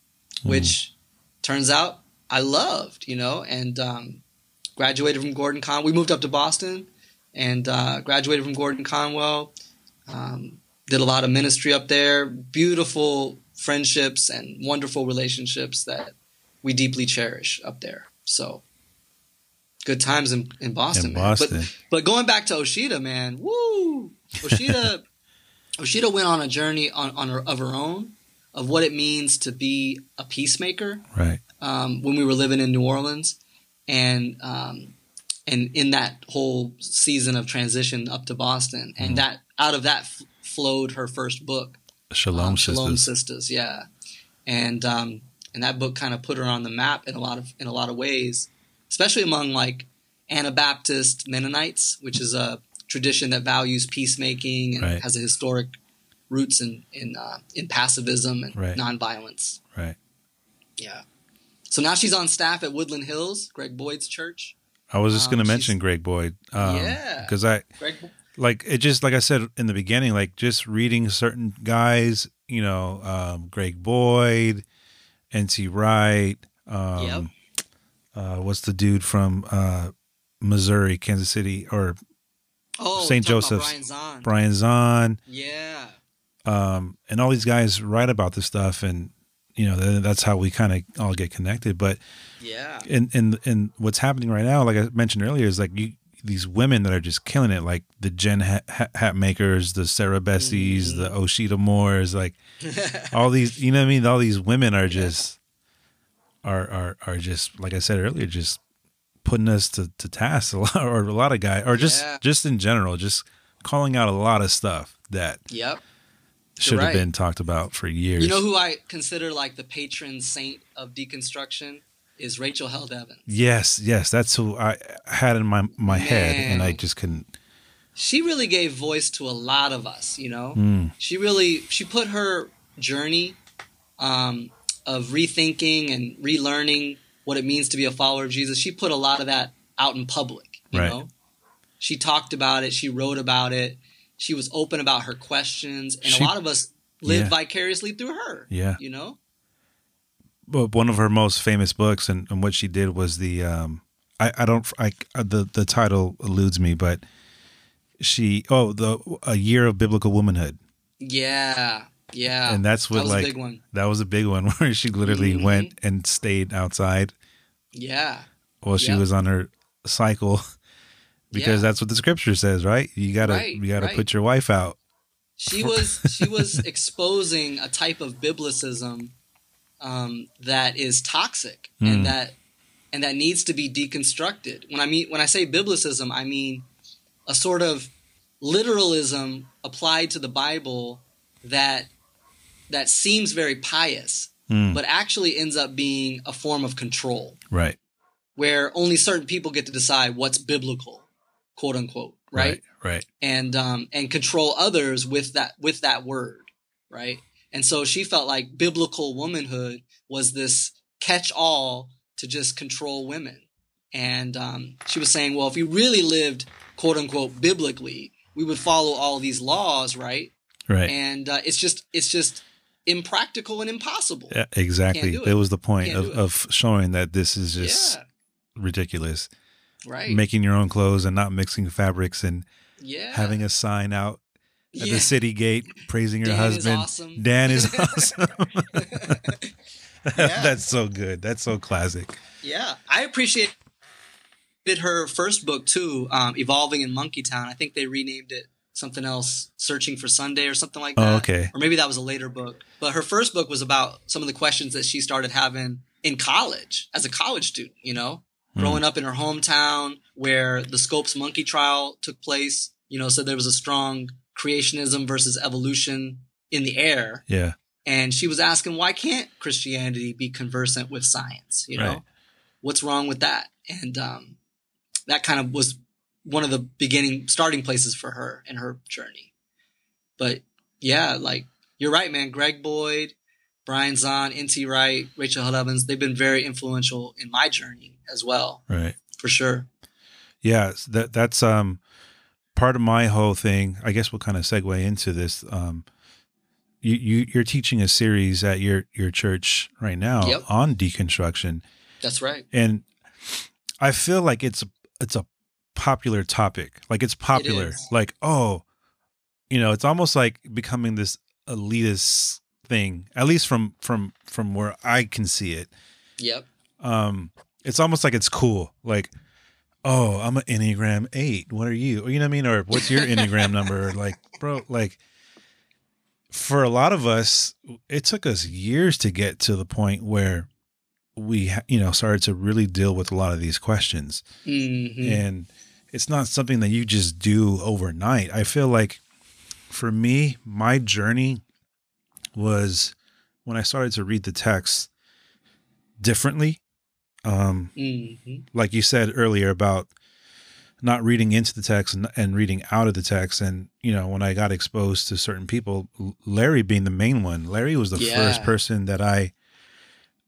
which turns out I loved, you know, and um, graduated from Gordon Conwell. We moved up to Boston and uh, graduated from Gordon Conwell. Um, did a lot of ministry up there. Beautiful friendships and wonderful relationships that we deeply cherish up there. So good times in, in Boston, In man. Boston. But but going back to Osheta, man, woo! Osheta [laughs] Osheta went on a journey on, on her, of her own of what it means to be a peacemaker Right. um, when we were living in New Orleans, and um, and in that whole season of transition up to Boston, and that out of that f- flowed her first book, Shalom um, sisters. Shalom Sisters, yeah, and um, and that book kind of put her on the map in a lot of in a lot of ways, especially among like Anabaptist Mennonites, which is a tradition that values peacemaking and Right. has a historic roots in in uh, in pacifism and Right. nonviolence. Right. Yeah. So now she's on staff at Woodland Hills, Greg Boyd's church. I was just Um, going to mention Greg Boyd. Um, Yeah. Because I Greg, like it. Just like I said in the beginning, like just reading certain guys. You know, um, Greg Boyd, N.T. Wright. Um, Yep. uh, what's the dude from uh, Missouri, Kansas City, or oh, St. Joseph's. Brian Zahnd. Brian Zahnd? Yeah. Um, and all these guys write about this stuff, and you know that's how we kind of all get connected. But Yeah. and and and what's happening right now, like I mentioned earlier, is like you these women that are just killing it, like the Jen hat, hat, hat makers, the Sarah Bessies, the mm-hmm. Osheta Moores, like [laughs] all these. You know what I mean? All these women are just are are are just like I said earlier, just putting us to, to task [laughs] a lot, or a lot of guys, or just Yeah. just in general, just calling out a lot of stuff that Yep. Should have right. been talked about for years. You know who I consider like the patron saint of deconstruction is Rachel Held Evans. Yes, yes, that's who I had in my my head, and I just couldn't. She really gave voice to a lot of us, you know. Mm, She really she put her journey um, of rethinking and relearning what it means to be a follower of Jesus. She put a lot of that out in public, you Right. know. She talked about it. She wrote about it. She was open about her questions, and She- a lot of us live Yeah. vicariously through her. yeah, You know. but one of her most famous books, and, and what she did was the um, I I don't I uh, the the title eludes me, but she oh the a year of biblical womanhood, Yeah. Yeah. and that's what that was like a big one. that was a big one [laughs] where she literally Mhm. went and stayed outside Yeah. while she Yeah. was on her cycle. [laughs] Because Yeah. that's what the scripture says, right? You gotta Right, you gotta right. put your wife out. She was she was [laughs] exposing a type of biblicism um, that is toxic Hmm. and that and that needs to be deconstructed. When I mean when I say biblicism, I mean a sort of literalism applied to the Bible that that seems very pious, Mm, but actually ends up being a form of control right, where only certain people get to decide what's biblical, quote unquote, right? right, right. and um, and control others with that with that word, right? And so she felt like biblical womanhood was this catch-all to just control women. And um, she was saying, well, if we really lived quote unquote biblically, we would follow all these laws, right? right. And uh, it's just it's just impractical and impossible. Yeah, exactly. do it. Was the point of, it. of showing that this is just yeah, ridiculous. Right. Making your own clothes and not mixing fabrics and yeah, having a sign out at yeah. the city gate praising your Dan is husband. awesome. Dan is [laughs] awesome. [laughs] That's so good. That's so classic. Yeah, I appreciated her first book too, um, "Evolving in Monkey Town." I think they renamed it something else, "Searching for Sunday" or something like that. Oh, okay. Or maybe that was a later book. But her first book was about some of the questions that she started having in college as a college student. You know. Growing up in her hometown where the Scopes monkey trial took place. You know, so there was a strong creationism versus evolution in the air Yeah. and she was asking why can't christianity be conversant with science you know Right. what's wrong with that and um, that kind of was one of the beginning starting places for her and her journey but yeah like you're right man greg boyd brian zahnd nt wright rachel Held evans they've been very influential in my journey as well Right. for sure Yeah, that that's um part of my whole thing. I guess we'll kind of segue into this. Um, you you you're teaching a series at your your church right now Yep. on deconstruction, that's right and I feel like it's a it's a popular topic. Like it's popular. is. Like oh, you know, it's almost like becoming this elitist thing. At least from from from where I can see it. Yep. Um it's almost like it's cool. Like oh i'm an enneagram 8 what are you? You know what i mean? Or what's your enneagram number? [laughs] Like bro like for a lot of us it took us years to get to the point where we you know started to really deal with a lot of these questions. Hmm and it's not something that you just do overnight. I feel like for me my journey was when i started to read the text differently um hmm like you said earlier about not reading into the text and, and reading out of the text. And you know when i got exposed to certain people larry being the main one larry was the Yeah. first person that I,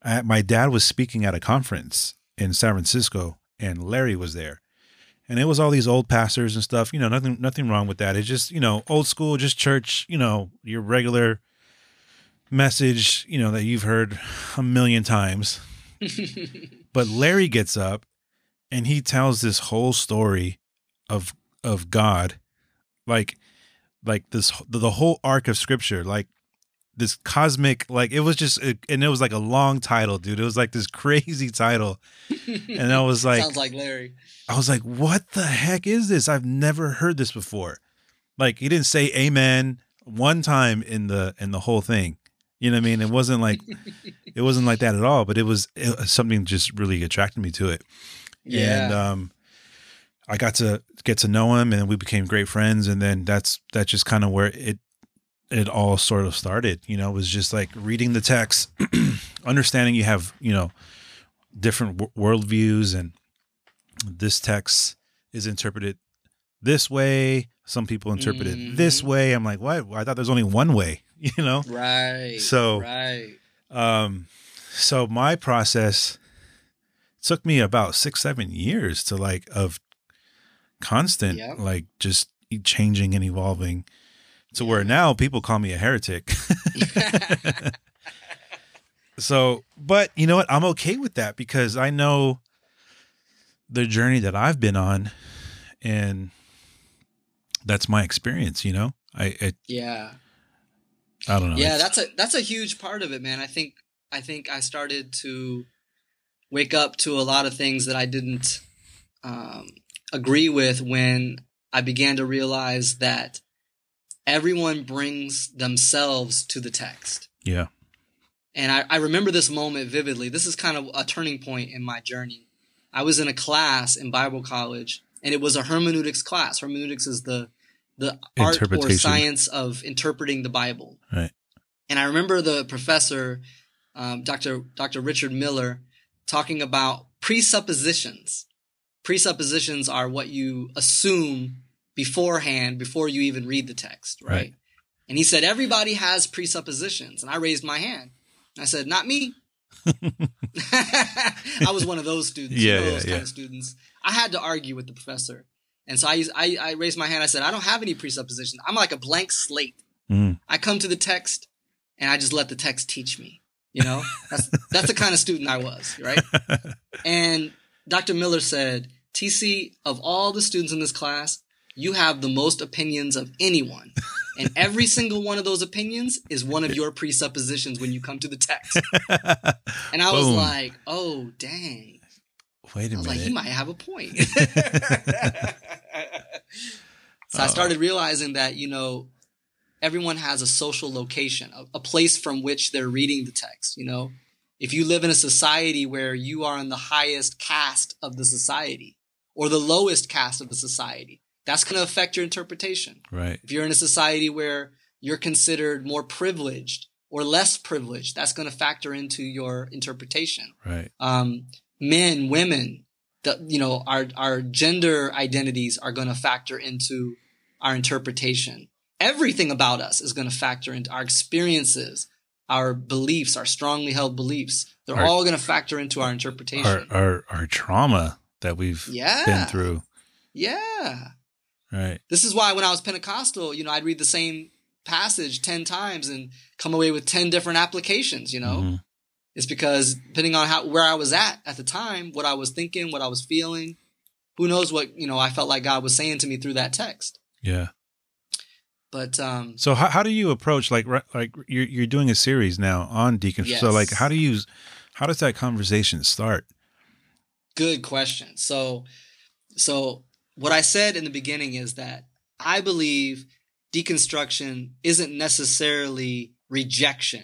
I my dad was speaking at a conference in san francisco and larry was there. And it was all these old pastors and stuff you know nothing nothing wrong with that. It's just you know old school just church you know your regular message you know that you've heard a million times. [laughs] But Larry gets up and he tells this whole story of of God. Like like this the, the whole arc of scripture like this cosmic like it was just and it was like a long title dude. It was like this [laughs] crazy title. And i was [laughs] like sounds like larry. I was like what the heck is this? I've never heard this before. Like he didn't say amen one time in the in the whole thing you know what i mean it wasn't like [laughs] it wasn't like that at all but it was it, something just really attracted me to it yeah. and um i got to get to know him and we became great friends and then that's that's just kind of where it it all sort of started. You know, it was just like reading the text, [clears throat] understanding you have, you know, different w- worldviews and this text is interpreted this way. Some people interpret it mm-hmm. this way. I'm like, what? I thought there's only one way, [laughs] you know? Right. So, right. Um, so my process took me about six, seven years to like, of constant, yep. like just changing and evolving to where now people call me a heretic. [laughs] [laughs] so, but you know what? I'm okay with that because I know the journey that I've been on and that's my experience, you know? I it, Yeah. I don't know. Yeah, that's a that's a huge part of it, man. I think I think I started to wake up to a lot of things that I didn't um, agree with when I began to realize that everyone brings themselves to the text. Yeah. And I, I remember this moment vividly. This is kind of a turning point in my journey. I was in a class in Bible college, and it was a hermeneutics class. Hermeneutics is the the art or science of interpreting the Bible. Right. And I remember the professor, um, Dr. Dr. Richard Miller, talking about presuppositions. Presuppositions are what you assume beforehand before you even read the text, right? right? And he said everybody has presuppositions, and I raised my hand. I said, "Not me." [laughs] [laughs] I was one of those students, yeah, one of those yeah, kind yeah. of students. I had to argue with the professor, and so I, I, I raised my hand. I said, "I don't have any presuppositions. I'm like a blank slate. Mm. I come to the text, and I just let the text teach me. You know, that's that's the kind of student I was, right?" [laughs] and Dr. Miller said, "TC, of all the students in this class, you have the most opinions of anyone. And every single one of those opinions is one of your presuppositions when you come to the text. [laughs] And I was Boom. like, oh, dang. Wait a minute. like, he might have a point. [laughs] so I started realizing that, you know, everyone has a social location, a, a place from which they're reading the text, you know. If you live in a society where you are in the highest caste of the society or the lowest caste of the society, that's going to affect your interpretation. Right. If you're in a society where you're considered more privileged or less privileged, that's going to factor into your interpretation. Right. Um, men, women, the, you know, our, our gender identities are going to factor into our interpretation. Everything about us is going to factor into our experiences, our beliefs, our strongly held beliefs. They're our, all going to factor into our interpretation. Our, our, our trauma that we've yeah. been through. Yeah. Right. This is why when I was Pentecostal, you know, I'd read the same passage 10 times and come away with 10 different applications, you know? Mm-hmm. It's because depending on how where I was at at the time, what I was thinking, what I was feeling, who knows what, you know, I felt like God was saying to me through that text. Yeah. But um So how how do you approach like like you're you're doing a series now on decon yes. so like how do you how does that conversation start? Good question. So so what I said in the beginning is that I believe deconstruction isn't necessarily rejection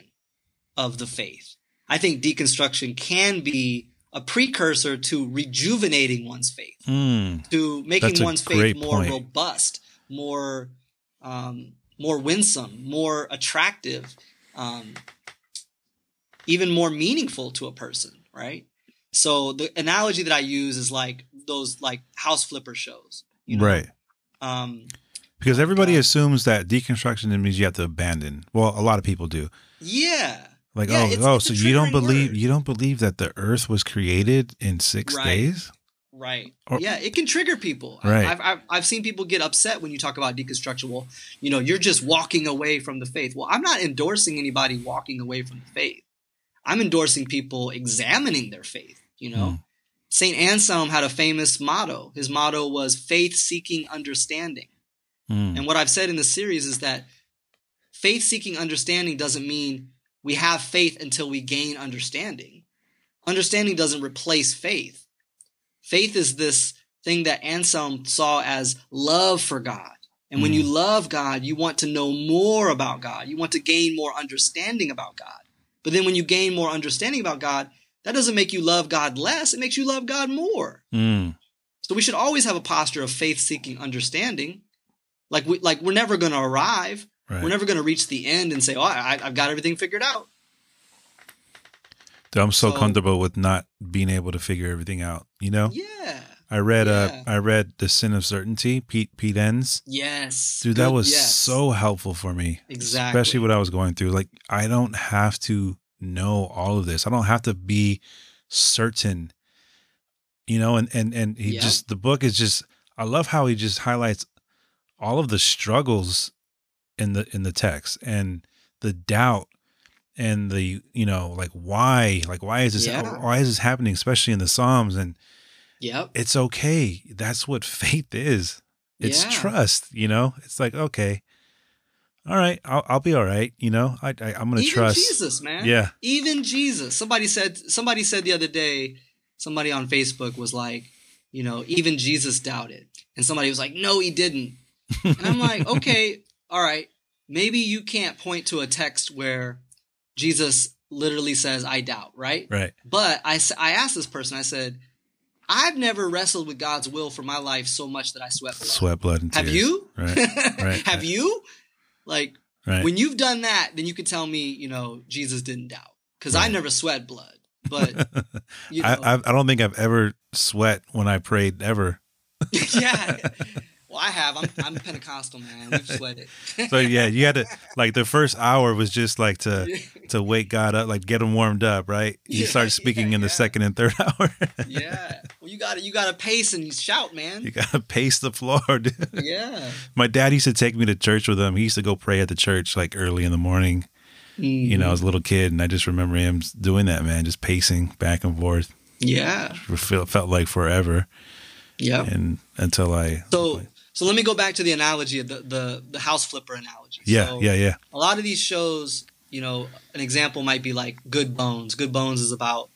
of the faith. I think deconstruction can be a precursor to rejuvenating one's faith, mm, to making one's faith more point. robust, more um, more winsome, more attractive, um, even more meaningful to a person, right? So the analogy that I use is like those like house flipper shows, you know? right? Um, because everybody uh, assumes that deconstruction means you have to abandon. Well, a lot of people do. Yeah. Like yeah, oh it's, oh, it's so you don't believe word. you don't believe that the Earth was created in six right. days? Right. Or, yeah, it can trigger people. Right. I've, I've I've seen people get upset when you talk about deconstruction. Well, you know, you're just walking away from the faith. Well, I'm not endorsing anybody walking away from the faith. I'm endorsing people examining their faith. You know, mm. St. Anselm had a famous motto. His motto was faith seeking understanding. Mm. And what I've said in the series is that faith seeking understanding doesn't mean we have faith until we gain understanding. Understanding doesn't replace faith. Faith is this thing that Anselm saw as love for God. And when you love God, you want to know more about God. You want to gain more understanding about God. But then when you gain more understanding about God, that doesn't make you love God less. It makes you love God more. Mm. So we should always have a posture of faith seeking understanding. Like we like we're never going to arrive. Right. We're never going to reach the end and say, "Oh, I, I've got everything figured out." Dude, I'm so, So- comfortable with not being able to figure everything out. You know, Yeah. I read Yeah. uh I read The Sin of Certainty, Pete Pete Enns. Yes. Dude, that was yes. so helpful for me. Exactly. Especially what I was going through. Like I don't have to know all of this. I don't have to be certain. You know, and and and he Yeah. just the book is just I love how he just highlights all of the struggles in the in the text and the doubt and the you know like why like why is this Yeah. why is this happening especially in the psalms and Yep. it's okay that's what [laughs] faith is it's Yeah. trust you know it's like okay all right i'll, I'll be all right you know i, I i'm gonna Even trust Jesus, man. yeah Even Jesus. Somebody said somebody said the other day, somebody on Facebook was like, you know, even Jesus doubted. And somebody was like, no, he didn't. And I'm like, [laughs] okay, all right. Maybe you can't point to a text where Jesus literally says, I doubt, right? right But I, I asked this person, I said, I've never wrestled with God's will for my life so much that I sweat blood. sweat blood and Have you? right [laughs] right, Have right. you? Like, right when you've done that, then you can tell me, you know, Jesus didn't doubt. Because I never sweat blood. But, [laughs] you know, I, I i don't think i've ever sweat when i prayed ever [laughs] yeah. Well, I have. I'm, I'm Pentecostal, man. We've sweated. [laughs] so yeah you had to like the first hour was just like to [laughs] to wake god up like get him warmed up right you Yeah, start speaking yeah, in the yeah. second and third [laughs] hour yeah. Well, you got to you got to pace and shout, man. you gotta pace the floor dude. Yeah. my dad used to take me to church with him he used to go pray at the church like early in the morning you know, mm-hmm. as a little kid, and I just remember him doing that, man, just pacing back and forth. Yeah. It felt, felt like forever, Yeah. and until I, So so let me go back to the analogy of the the, the house flipper analogy. yeah, So yeah, yeah, A lot of these shows, you know, an example might be like Good Bones. Good Bones is about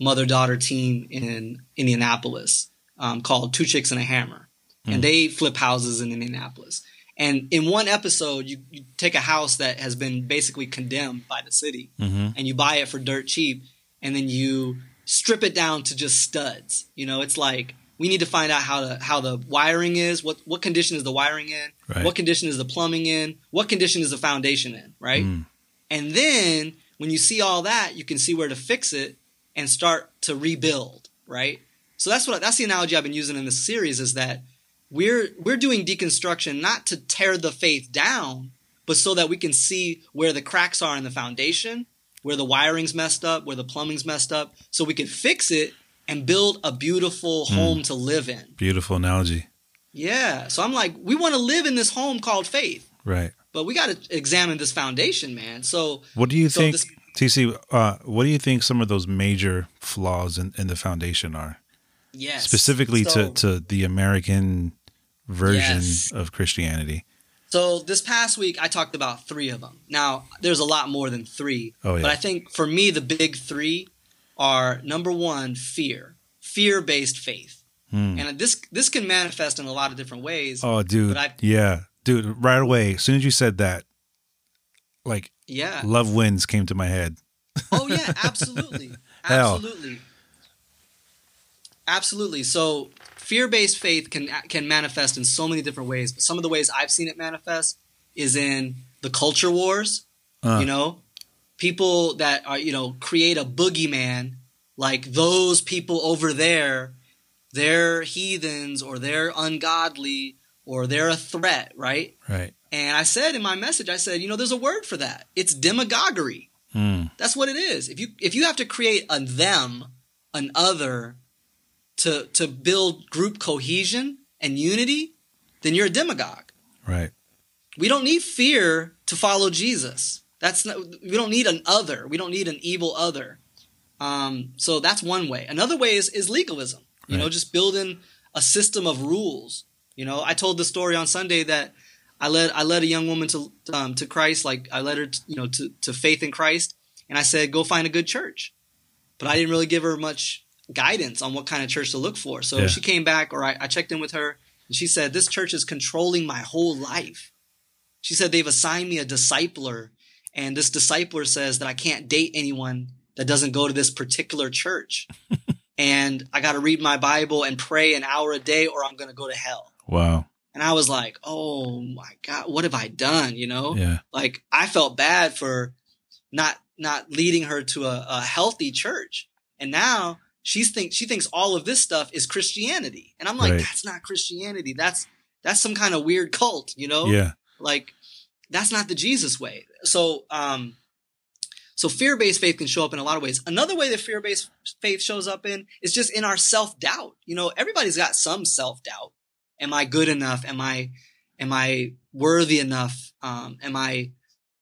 mother daughter team in Indianapolis um, called Two Chicks and a Hammer, Hmm. and they flip houses in Indianapolis. And in one episode, you, you take a house that has been basically condemned by the city, hmm and you buy it for dirt cheap, and then you strip it down to just studs. You know, it's like we need to find out how the how the wiring is, what what condition is the wiring in, Right. what condition is the plumbing in, what condition is the foundation in, right? Mm. And then when you see all that, you can see where to fix it and start to rebuild, right? So that's what that's the analogy I've been using in this series is that we're we're doing deconstruction not to tear the faith down, but so that we can see where the cracks are in the foundation, where the wiring's messed up, where the plumbing's messed up, so we can fix it and build a beautiful home to live in. beautiful analogy, Yeah. So I'm like, we want to live in this home called faith, right? but we got to examine this foundation, man. So What do you So think, this- TC? Uh, what do you think some of those major flaws in, in the foundation are, yes, specifically So- to to the American version Yes. of Christianity? So this past week, I talked about three of them. Now, there's a lot more than three, Oh, yeah. but I think for me, the big three are number one, fear, fear-based faith, Hmm. and this this can manifest in a lot of different ways. Oh, dude, But I- yeah, dude. Right away, as soon as you said that, like yeah. love wins came to my head. Oh yeah, [laughs] absolutely, absolutely, absolutely. So fear-based faith can can manifest in so many different ways. But some of the ways I've seen it manifest is in the culture wars. Uh, You know, people that are you know create a boogeyman like those people over there. They're heathens or they're ungodly or they're a threat, right? right. And I said in my message, I said, you know, there's a word for that. It's demagoguery. Hmm. That's what it is. If you if you have to create a them, an other, to to build group cohesion and unity, then you're a demagogue. Right. We don't need fear to follow Jesus. That's not, we don't need an other. We don't need an evil other. Um, so that's one way. Another way is is legalism. You know, just building a system of rules. You know, I told the story on Sunday that I led I led a young woman to um, to Christ, like I led her, to, you know, to to faith in Christ, and I said, go find a good church. But I didn't really give her much guidance on what kind of church to look for. So Yeah. she came back, or I, I checked in with her, and she said, this church is controlling my whole life. She said they've assigned me a discipler, and this discipler says that I can't date anyone that doesn't go to this particular church. [laughs] and I got to read my Bible and pray an hour a day, or I'm going to go to hell. Wow. And I was like, oh my God, what have I done? You know? Yeah. like I felt bad for not not leading her to a, a healthy church. And now she's think she thinks all of this stuff is Christianity. And I'm like, Right. that's not Christianity. That's that's some kind of weird cult, you know? Yeah. Like that's not the Jesus way. So um so fear-based faith can show up in a lot of ways. Another way that fear-based faith shows up in is just in our self-doubt. You know, everybody's got some self-doubt. Am I good enough? Am I am I worthy enough? Um, am I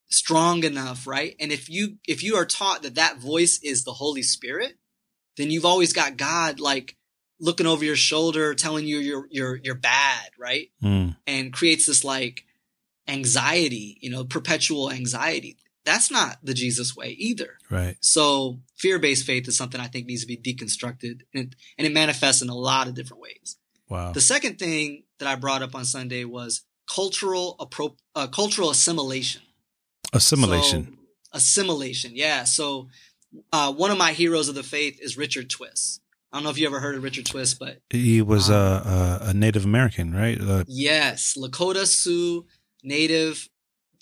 strong enough? Right? And if you if you are taught that that voice is the Holy Spirit, then you've always got God like looking over your shoulder, telling you you're you're you're bad, right? Mm. and creates this like anxiety, you know, perpetual anxiety. That's not the Jesus way either. Right. So fear-based faith is something I think needs to be deconstructed and it, and it manifests in a lot of different ways. Wow. The second thing that I brought up on Sunday was cultural appro- uh, cultural assimilation. Assimilation. So, assimilation. Yeah. So uh, one of my heroes of the faith is Richard Twiss. I don't know if you ever heard of Richard Twiss, but he was um, a, a a Native American, right? Uh, Yes, Lakota Sioux native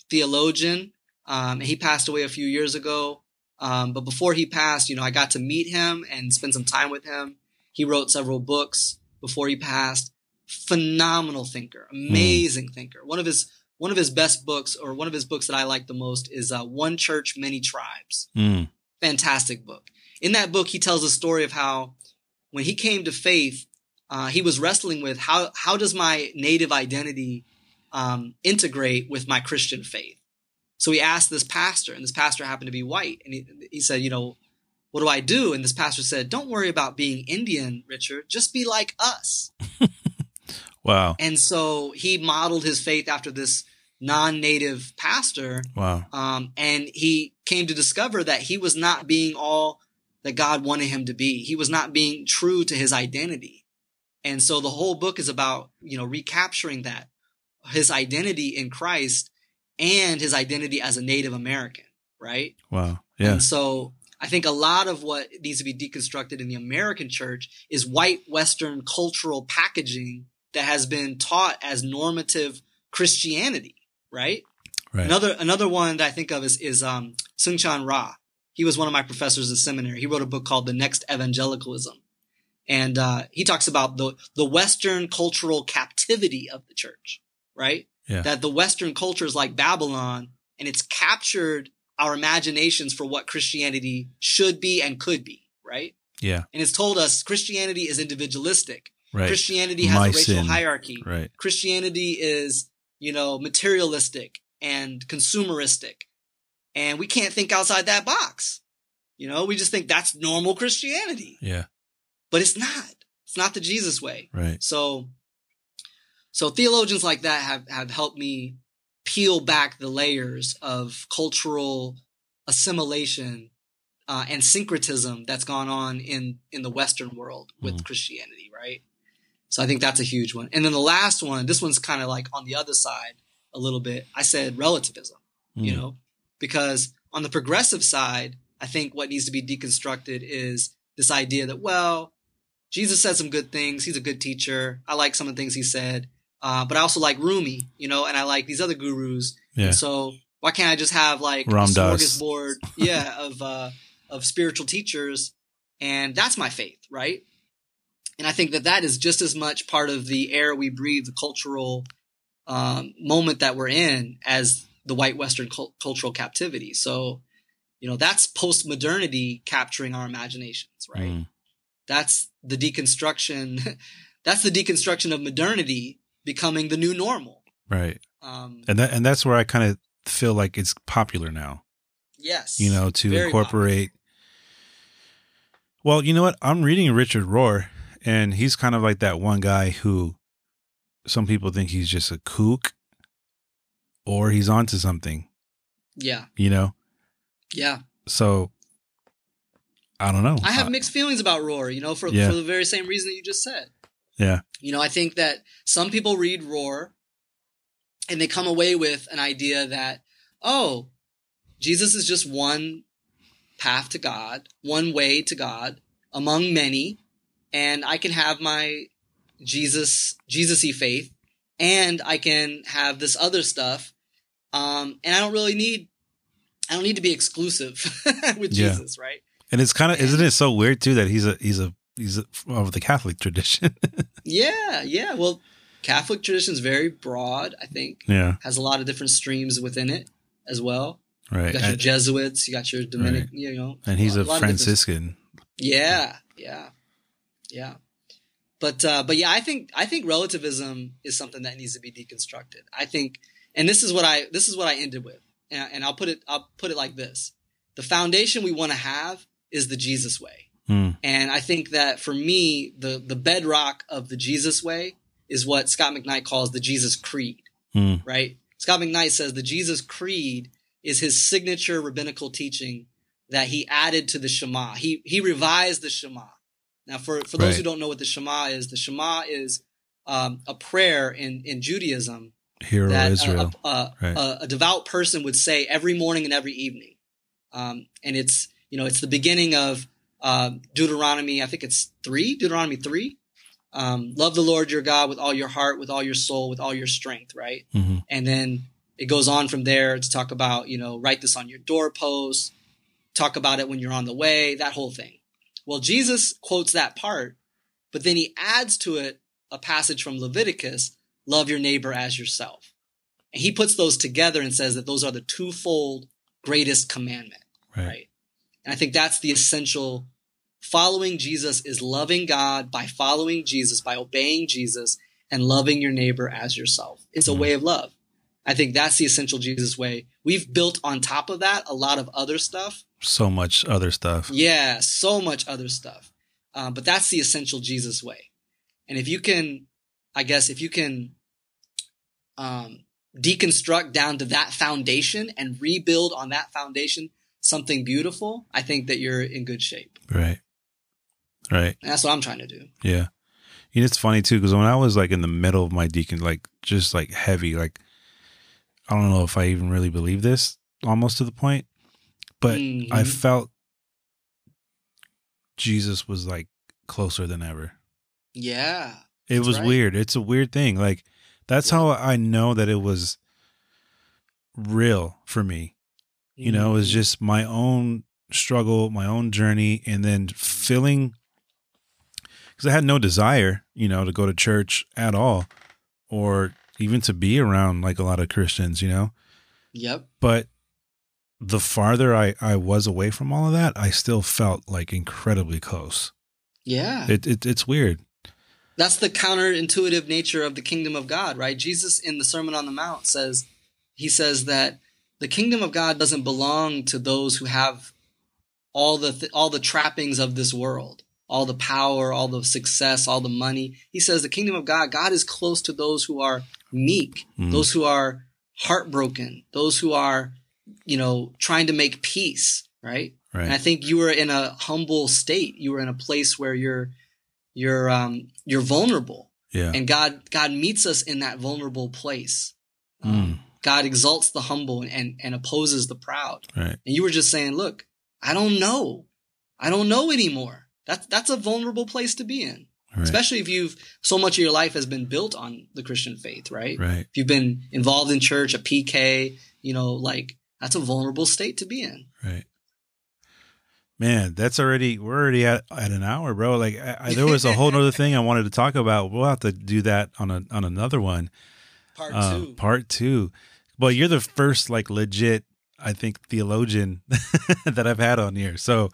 theologian. Um, he passed away a few years ago. Um, but before he passed, you know, I got to meet him and spend some time with him. He wrote several books before he passed. Phenomenal thinker, amazing thinker. One of his one of his best books, or one of his books that I like the most, is uh, One Church, Many Tribes mm. fantastic book. In that book, he tells a story of how when he came to faith, uh, he was wrestling with how how does my native identity um, integrate with my Christian faith. So he asked this pastor, and this pastor happened to be white, and he, he said, you know, what do I do? And this pastor said, don't worry about being Indian, Richard. Just be like us. [laughs] Wow. And so he modeled his faith after this non-native pastor Wow. um, and he came to discover that he was not being all that God wanted him to be. He was not being true to his identity. And so the whole book is about, you know, recapturing that, his identity in Christ and his identity as a Native American, right? Wow. Yeah. And so I think a lot of what needs to be deconstructed in the American church is white Western cultural packaging that has been taught as normative Christianity, right? Right. Another another one that I think of is is um, Soong-Chan Rah. He was one of my professors in seminary. He wrote a book called The Next Evangelicalism, and uh, he talks about the the Western cultural captivity of the church. Right? Yeah. That the Western culture is like Babylon, and it's captured our imaginations for what Christianity should be and could be. Right? yeah. And it's told us Christianity is individualistic. Right. Christianity has My a racial sin. hierarchy. right. Christianity is, you know, materialistic and consumeristic. And we can't think outside that box. You know, we just think that's normal Christianity, Yeah. but it's not. It's not the Jesus way. Right. So, so theologians like that have, have helped me peel back the layers of cultural assimilation uh, and syncretism that's gone on in in the Western world with Mhm. Christianity, right? So I think that's a huge one. And then the last one, this one's kind of like on the other side a little bit. I said relativism, you Mm. know, because on the progressive side, I think what needs to be deconstructed is this idea that well, Jesus said some good things. He's a good teacher. I like some of the things he said. Uh, but I also like Rumi, you know, and I like these other gurus. Yeah. And so why can't I just have like Ram a smorgasbord, yeah, of uh, of spiritual teachers, and that's my faith, right? And I think that that is just as much part of the air we breathe, the cultural um, moment that we're in, as the white Western cul- cultural captivity. So, you know, that's post modernity capturing our imaginations, right? Mm. That's the deconstruction. [laughs] that's the deconstruction of modernity becoming the new normal. Right. Um, And that and that's where I kind of feel like it's popular now. yes, You know, to incorporate. Well, you know what? I'm reading Richard Rohr, and he's kind of like that one guy who some people think he's just a kook, or he's onto something. Yeah. You know. Yeah. So I don't know. I have mixed feelings about Rohr, you know, for, Yeah. for the very same reason that you just said. Yeah. You know, I think that some people read Rohr and they come away with an idea that, oh, Jesus is just one path to God, one way to God among many, and I can have my Jesus, Jesus-y faith, and I can have this other stuff. Um, and I don't really need, I don't need to be exclusive [laughs] with Yeah. Jesus, right? And it's kind of isn't it so weird too that he's a he's a he's of the Catholic tradition. [laughs] Yeah, yeah. Well, Catholic tradition is very broad. I think yeah. has a lot of different streams within it as well. Right. You got your And, Jesuits, you got your Dominican. Right. you know, and he's a, different- Franciscan. Yeah, yeah, yeah. But uh, but yeah, I think I think relativism is something that needs to be deconstructed. I think, and this is what I this is what I ended with, and, and I'll put it I'll put it like this: the foundation we want to have is the Jesus way. Mm, And I think that for me, the the bedrock of the Jesus way is what Scot McKnight calls the Jesus Creed, mm, right? Scot McKnight says the Jesus Creed is his signature rabbinical teaching that he added to the Shema. He he revised the Shema. Now, for for those who don't know what the Shema is, the Shema is um, a prayer in in Judaism Hero that a- Israel. A, a, Right. a, a devout person would say every morning and every evening. Um, and it's, you know, it's the beginning of uh, Deuteronomy, I think it's three, Deuteronomy three. Um, love the Lord your God with all your heart, with all your soul, with all your strength, right? hmm And then it goes on from there to talk about, you know, write this on your doorpost, talk about it when you're on the way, that whole thing. Well, Jesus quotes that part, but then he adds to it a passage from Leviticus, love your neighbor as yourself. And he puts those together and says that those are the twofold greatest commandment, Right. right? And I think that's the essential. Following Jesus is loving God by following Jesus, by obeying Jesus and loving your neighbor as yourself. It's a Mhm. way of love. I think that's the essential Jesus way. We've built on top of that a lot of other stuff. So much other stuff. Yeah, so much other stuff. Uh, but that's the essential Jesus way. And if you can, I guess, if you can um, deconstruct down to that foundation and rebuild on that foundation something beautiful, I think that you're in good shape. Right. Right. And that's what I'm trying to do. Yeah. And it's funny too because when I was like in the middle of my decon, like just like heavy, like I don't know if I even really believe this, almost to the point, but I Mhm. felt Jesus was like closer than ever. yeah, It was right. weird. It's a weird thing. Like that's Yeah. how I know that it was real for me. You know, it was Mhm. just my own struggle, my own journey, and then feeling because I had no desire, you know, to go to church at all or even to be around like a lot of Christians, you know. Yep. But the farther I, I was away from all of that, I still felt like incredibly close. Yeah. It, it it's weird. That's the counterintuitive nature of the kingdom of God, right? Jesus in the Sermon on the Mount says, he says that the kingdom of God doesn't belong to those who have all the th- all the trappings of this world, all the power, all the success, all the money. He says the kingdom of God, God is close to those who are meek, Mm. those who are heartbroken, those who are, you know, trying to make peace, right? And I think you were in a humble state. You were in a place where you're you're um you're vulnerable. Yeah. And God God meets us in that vulnerable place. Mm. Um, God exalts the humble and and opposes the proud. Right. And you were just saying, look, I don't know. I don't know anymore. That's that's a vulnerable place to be in. Right. Especially if you've so much of your life has been built on the Christian faith, right? Right. If you've been involved in church, a PK, you know, like that's a vulnerable state to be in. Right. Man, that's already we're already at, at an hour, bro. Like I, I, there was a whole other thing I wanted to talk about. We'll have to do that on a on another one. Part Uh, two. Part two. Well, you're the first like legit, I think, theologian [laughs] that I've had on here. So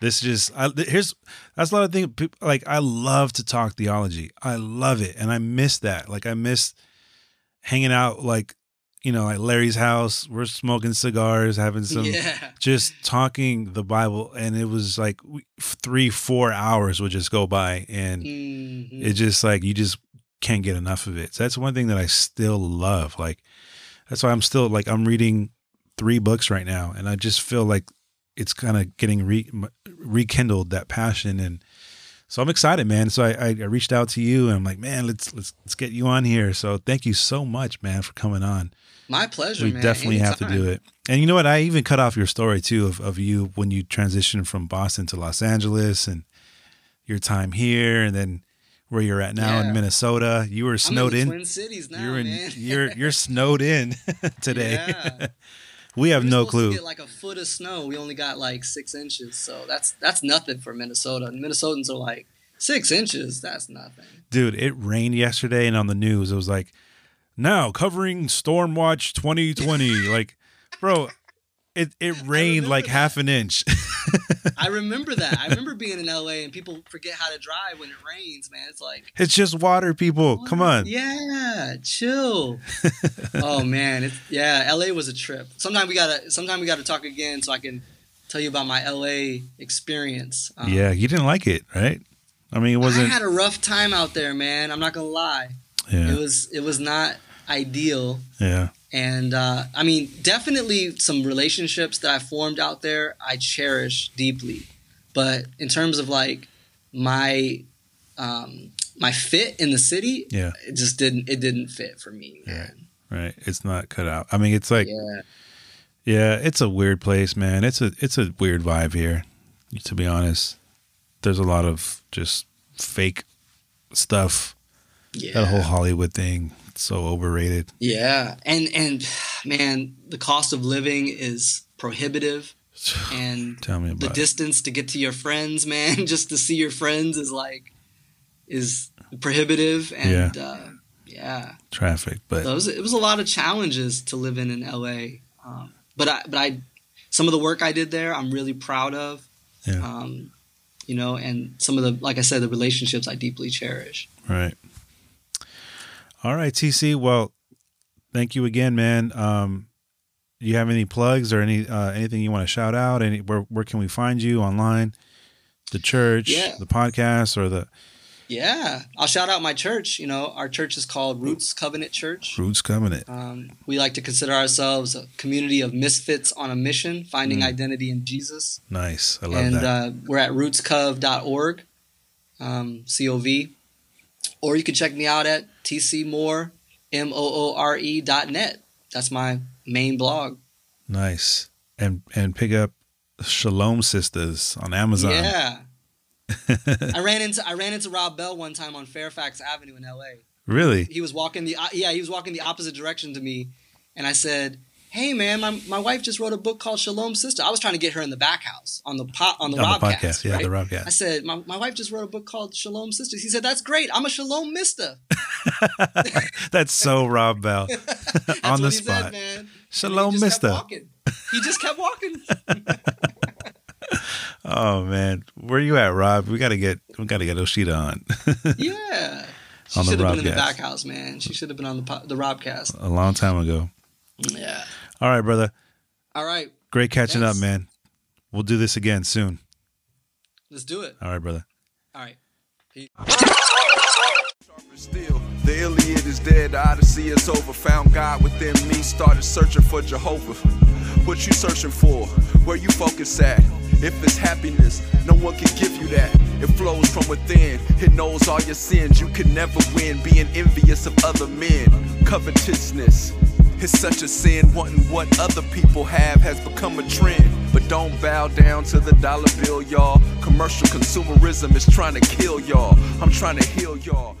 this just I, here's that's a lot of things. Like I love to talk theology. I love it, and I miss that. Like I miss hanging out, like you know, like Larry's house. We're smoking cigars, having some yeah. just talking the Bible, and it was like three, four hours would just go by, and Mhm. it just like you just can't get enough of it. So that's one thing that I still love. Like That's why I'm still like I'm reading three books right now, and I just feel like it's kind of getting re- rekindled that passion, and so I'm excited, man. So I, I, reached out to you, and I'm like, man, let's let's let's get you on here. So thank you so much, man, for coming on. My pleasure. We man. definitely have to do it. And you know what? I even cut off your story too of, of you when you transitioned from Boston to Los Angeles and your time here and then where you're at now Yeah. in Minnesota. You were I'm snowed in, in. Twin Cities now, you're in man. you're you're snowed in [laughs] today. Yeah. [laughs] we have We no clue. Get like a foot of snow. We only got like six inches, so that's that's nothing for Minnesota. And Minnesotans are like six inches. That's nothing. Dude, it rained yesterday and on the news it was like now covering storm watch 2020 like bro it it rained like that. half an inch. [laughs] I remember that. I remember being in LA and people forget how to drive when it rains. Man, it's like it's just water people. Come on. Yeah, chill. oh man, it's yeah. LA was a trip. Sometime we gotta. Sometime we gotta talk again so I can tell you about my LA experience. Um, Yeah, you didn't like it, right? I mean, it wasn't I had a rough time out there, man. I'm not gonna lie. yeah. It was it was not ideal. Yeah. And uh, I mean, definitely some relationships that I formed out there, I cherish deeply. But in terms of like my um, my fit in the city, Yeah. it just didn't it didn't fit for me. Man. Right. It's not cut out. I mean, it's like yeah, yeah, it's a weird place, man. It's a it's a weird vibe here. To be honest, there's a lot of just fake stuff. yeah, That whole Hollywood thing, so overrated. yeah. And and man, the cost of living is prohibitive, [sighs] and Tell me the about it. distance to get to your friends, [laughs] man, just to see your friends is like is prohibitive, and yeah. Uh, yeah. traffic, but So it was, it was a lot of challenges to live in in LA. Um, but I, but I, some of the work I did there, I'm really proud of. Yeah. Um, you know, and some of the, like I said, the relationships I deeply cherish. right. All right, TC. Well, thank you again, man. Um, do you have any plugs or any uh, anything you want to shout out? Any where where can we find you online? The church, Yeah. the podcast, or the Yeah, I'll shout out my church. You know, our church is called Roots Covenant Church. Roots Covenant? Um, we like to consider ourselves a community of misfits on a mission, finding Mm. identity in Jesus. Nice. I love and that. uh, we're at rootscov.org, um, C-O-V. Or you can check me out at tcmoore, M-O-O-R-E dot net. That's my main blog. Nice. And and pick up Shalom Sisters on Amazon. Yeah. [laughs] I ran into I ran into Rob Bell one time on Fairfax Avenue in LA. Really? He was walking the yeah, he was walking the opposite direction to me and I said, "Hey man, my, my wife just wrote a book called Shalom Sister." I was trying to get her in the back house on the pot on the on the Robcast, podcast. Yeah, right? the I said, my, my wife just wrote a book called Shalom Sisters. He said, That's great. I'm a Shalom Mister. [laughs] That's so Rob Bell. [laughs] [laughs] That's On the spot. Said, man. Shalom, he mister. He just kept walking. Oh man. Where you at, Rob? We gotta get we gotta get Osheta on. yeah. She should have been in the back house, man. She should have been on the po- the Robcast. a long time ago. Yeah. All right, brother. All right. Great catching Thanks. up, man. We'll do this again soon. Let's do it. All right, brother. All right. Peace. Still, the Iliad is dead, the Odyssey is over. Found God within me, started searching for Jehovah. What you searching for? Where you focus at? If it's happiness, no one can give you that. It flows from within, it knows all your sins. You can never win being envious of other men. Covetousness. It's such a sin, wanting what other people have has become a trend. But don't bow down to the dollar bill, y'all. Commercial consumerism is trying to kill y'all. I'm trying to heal y'all.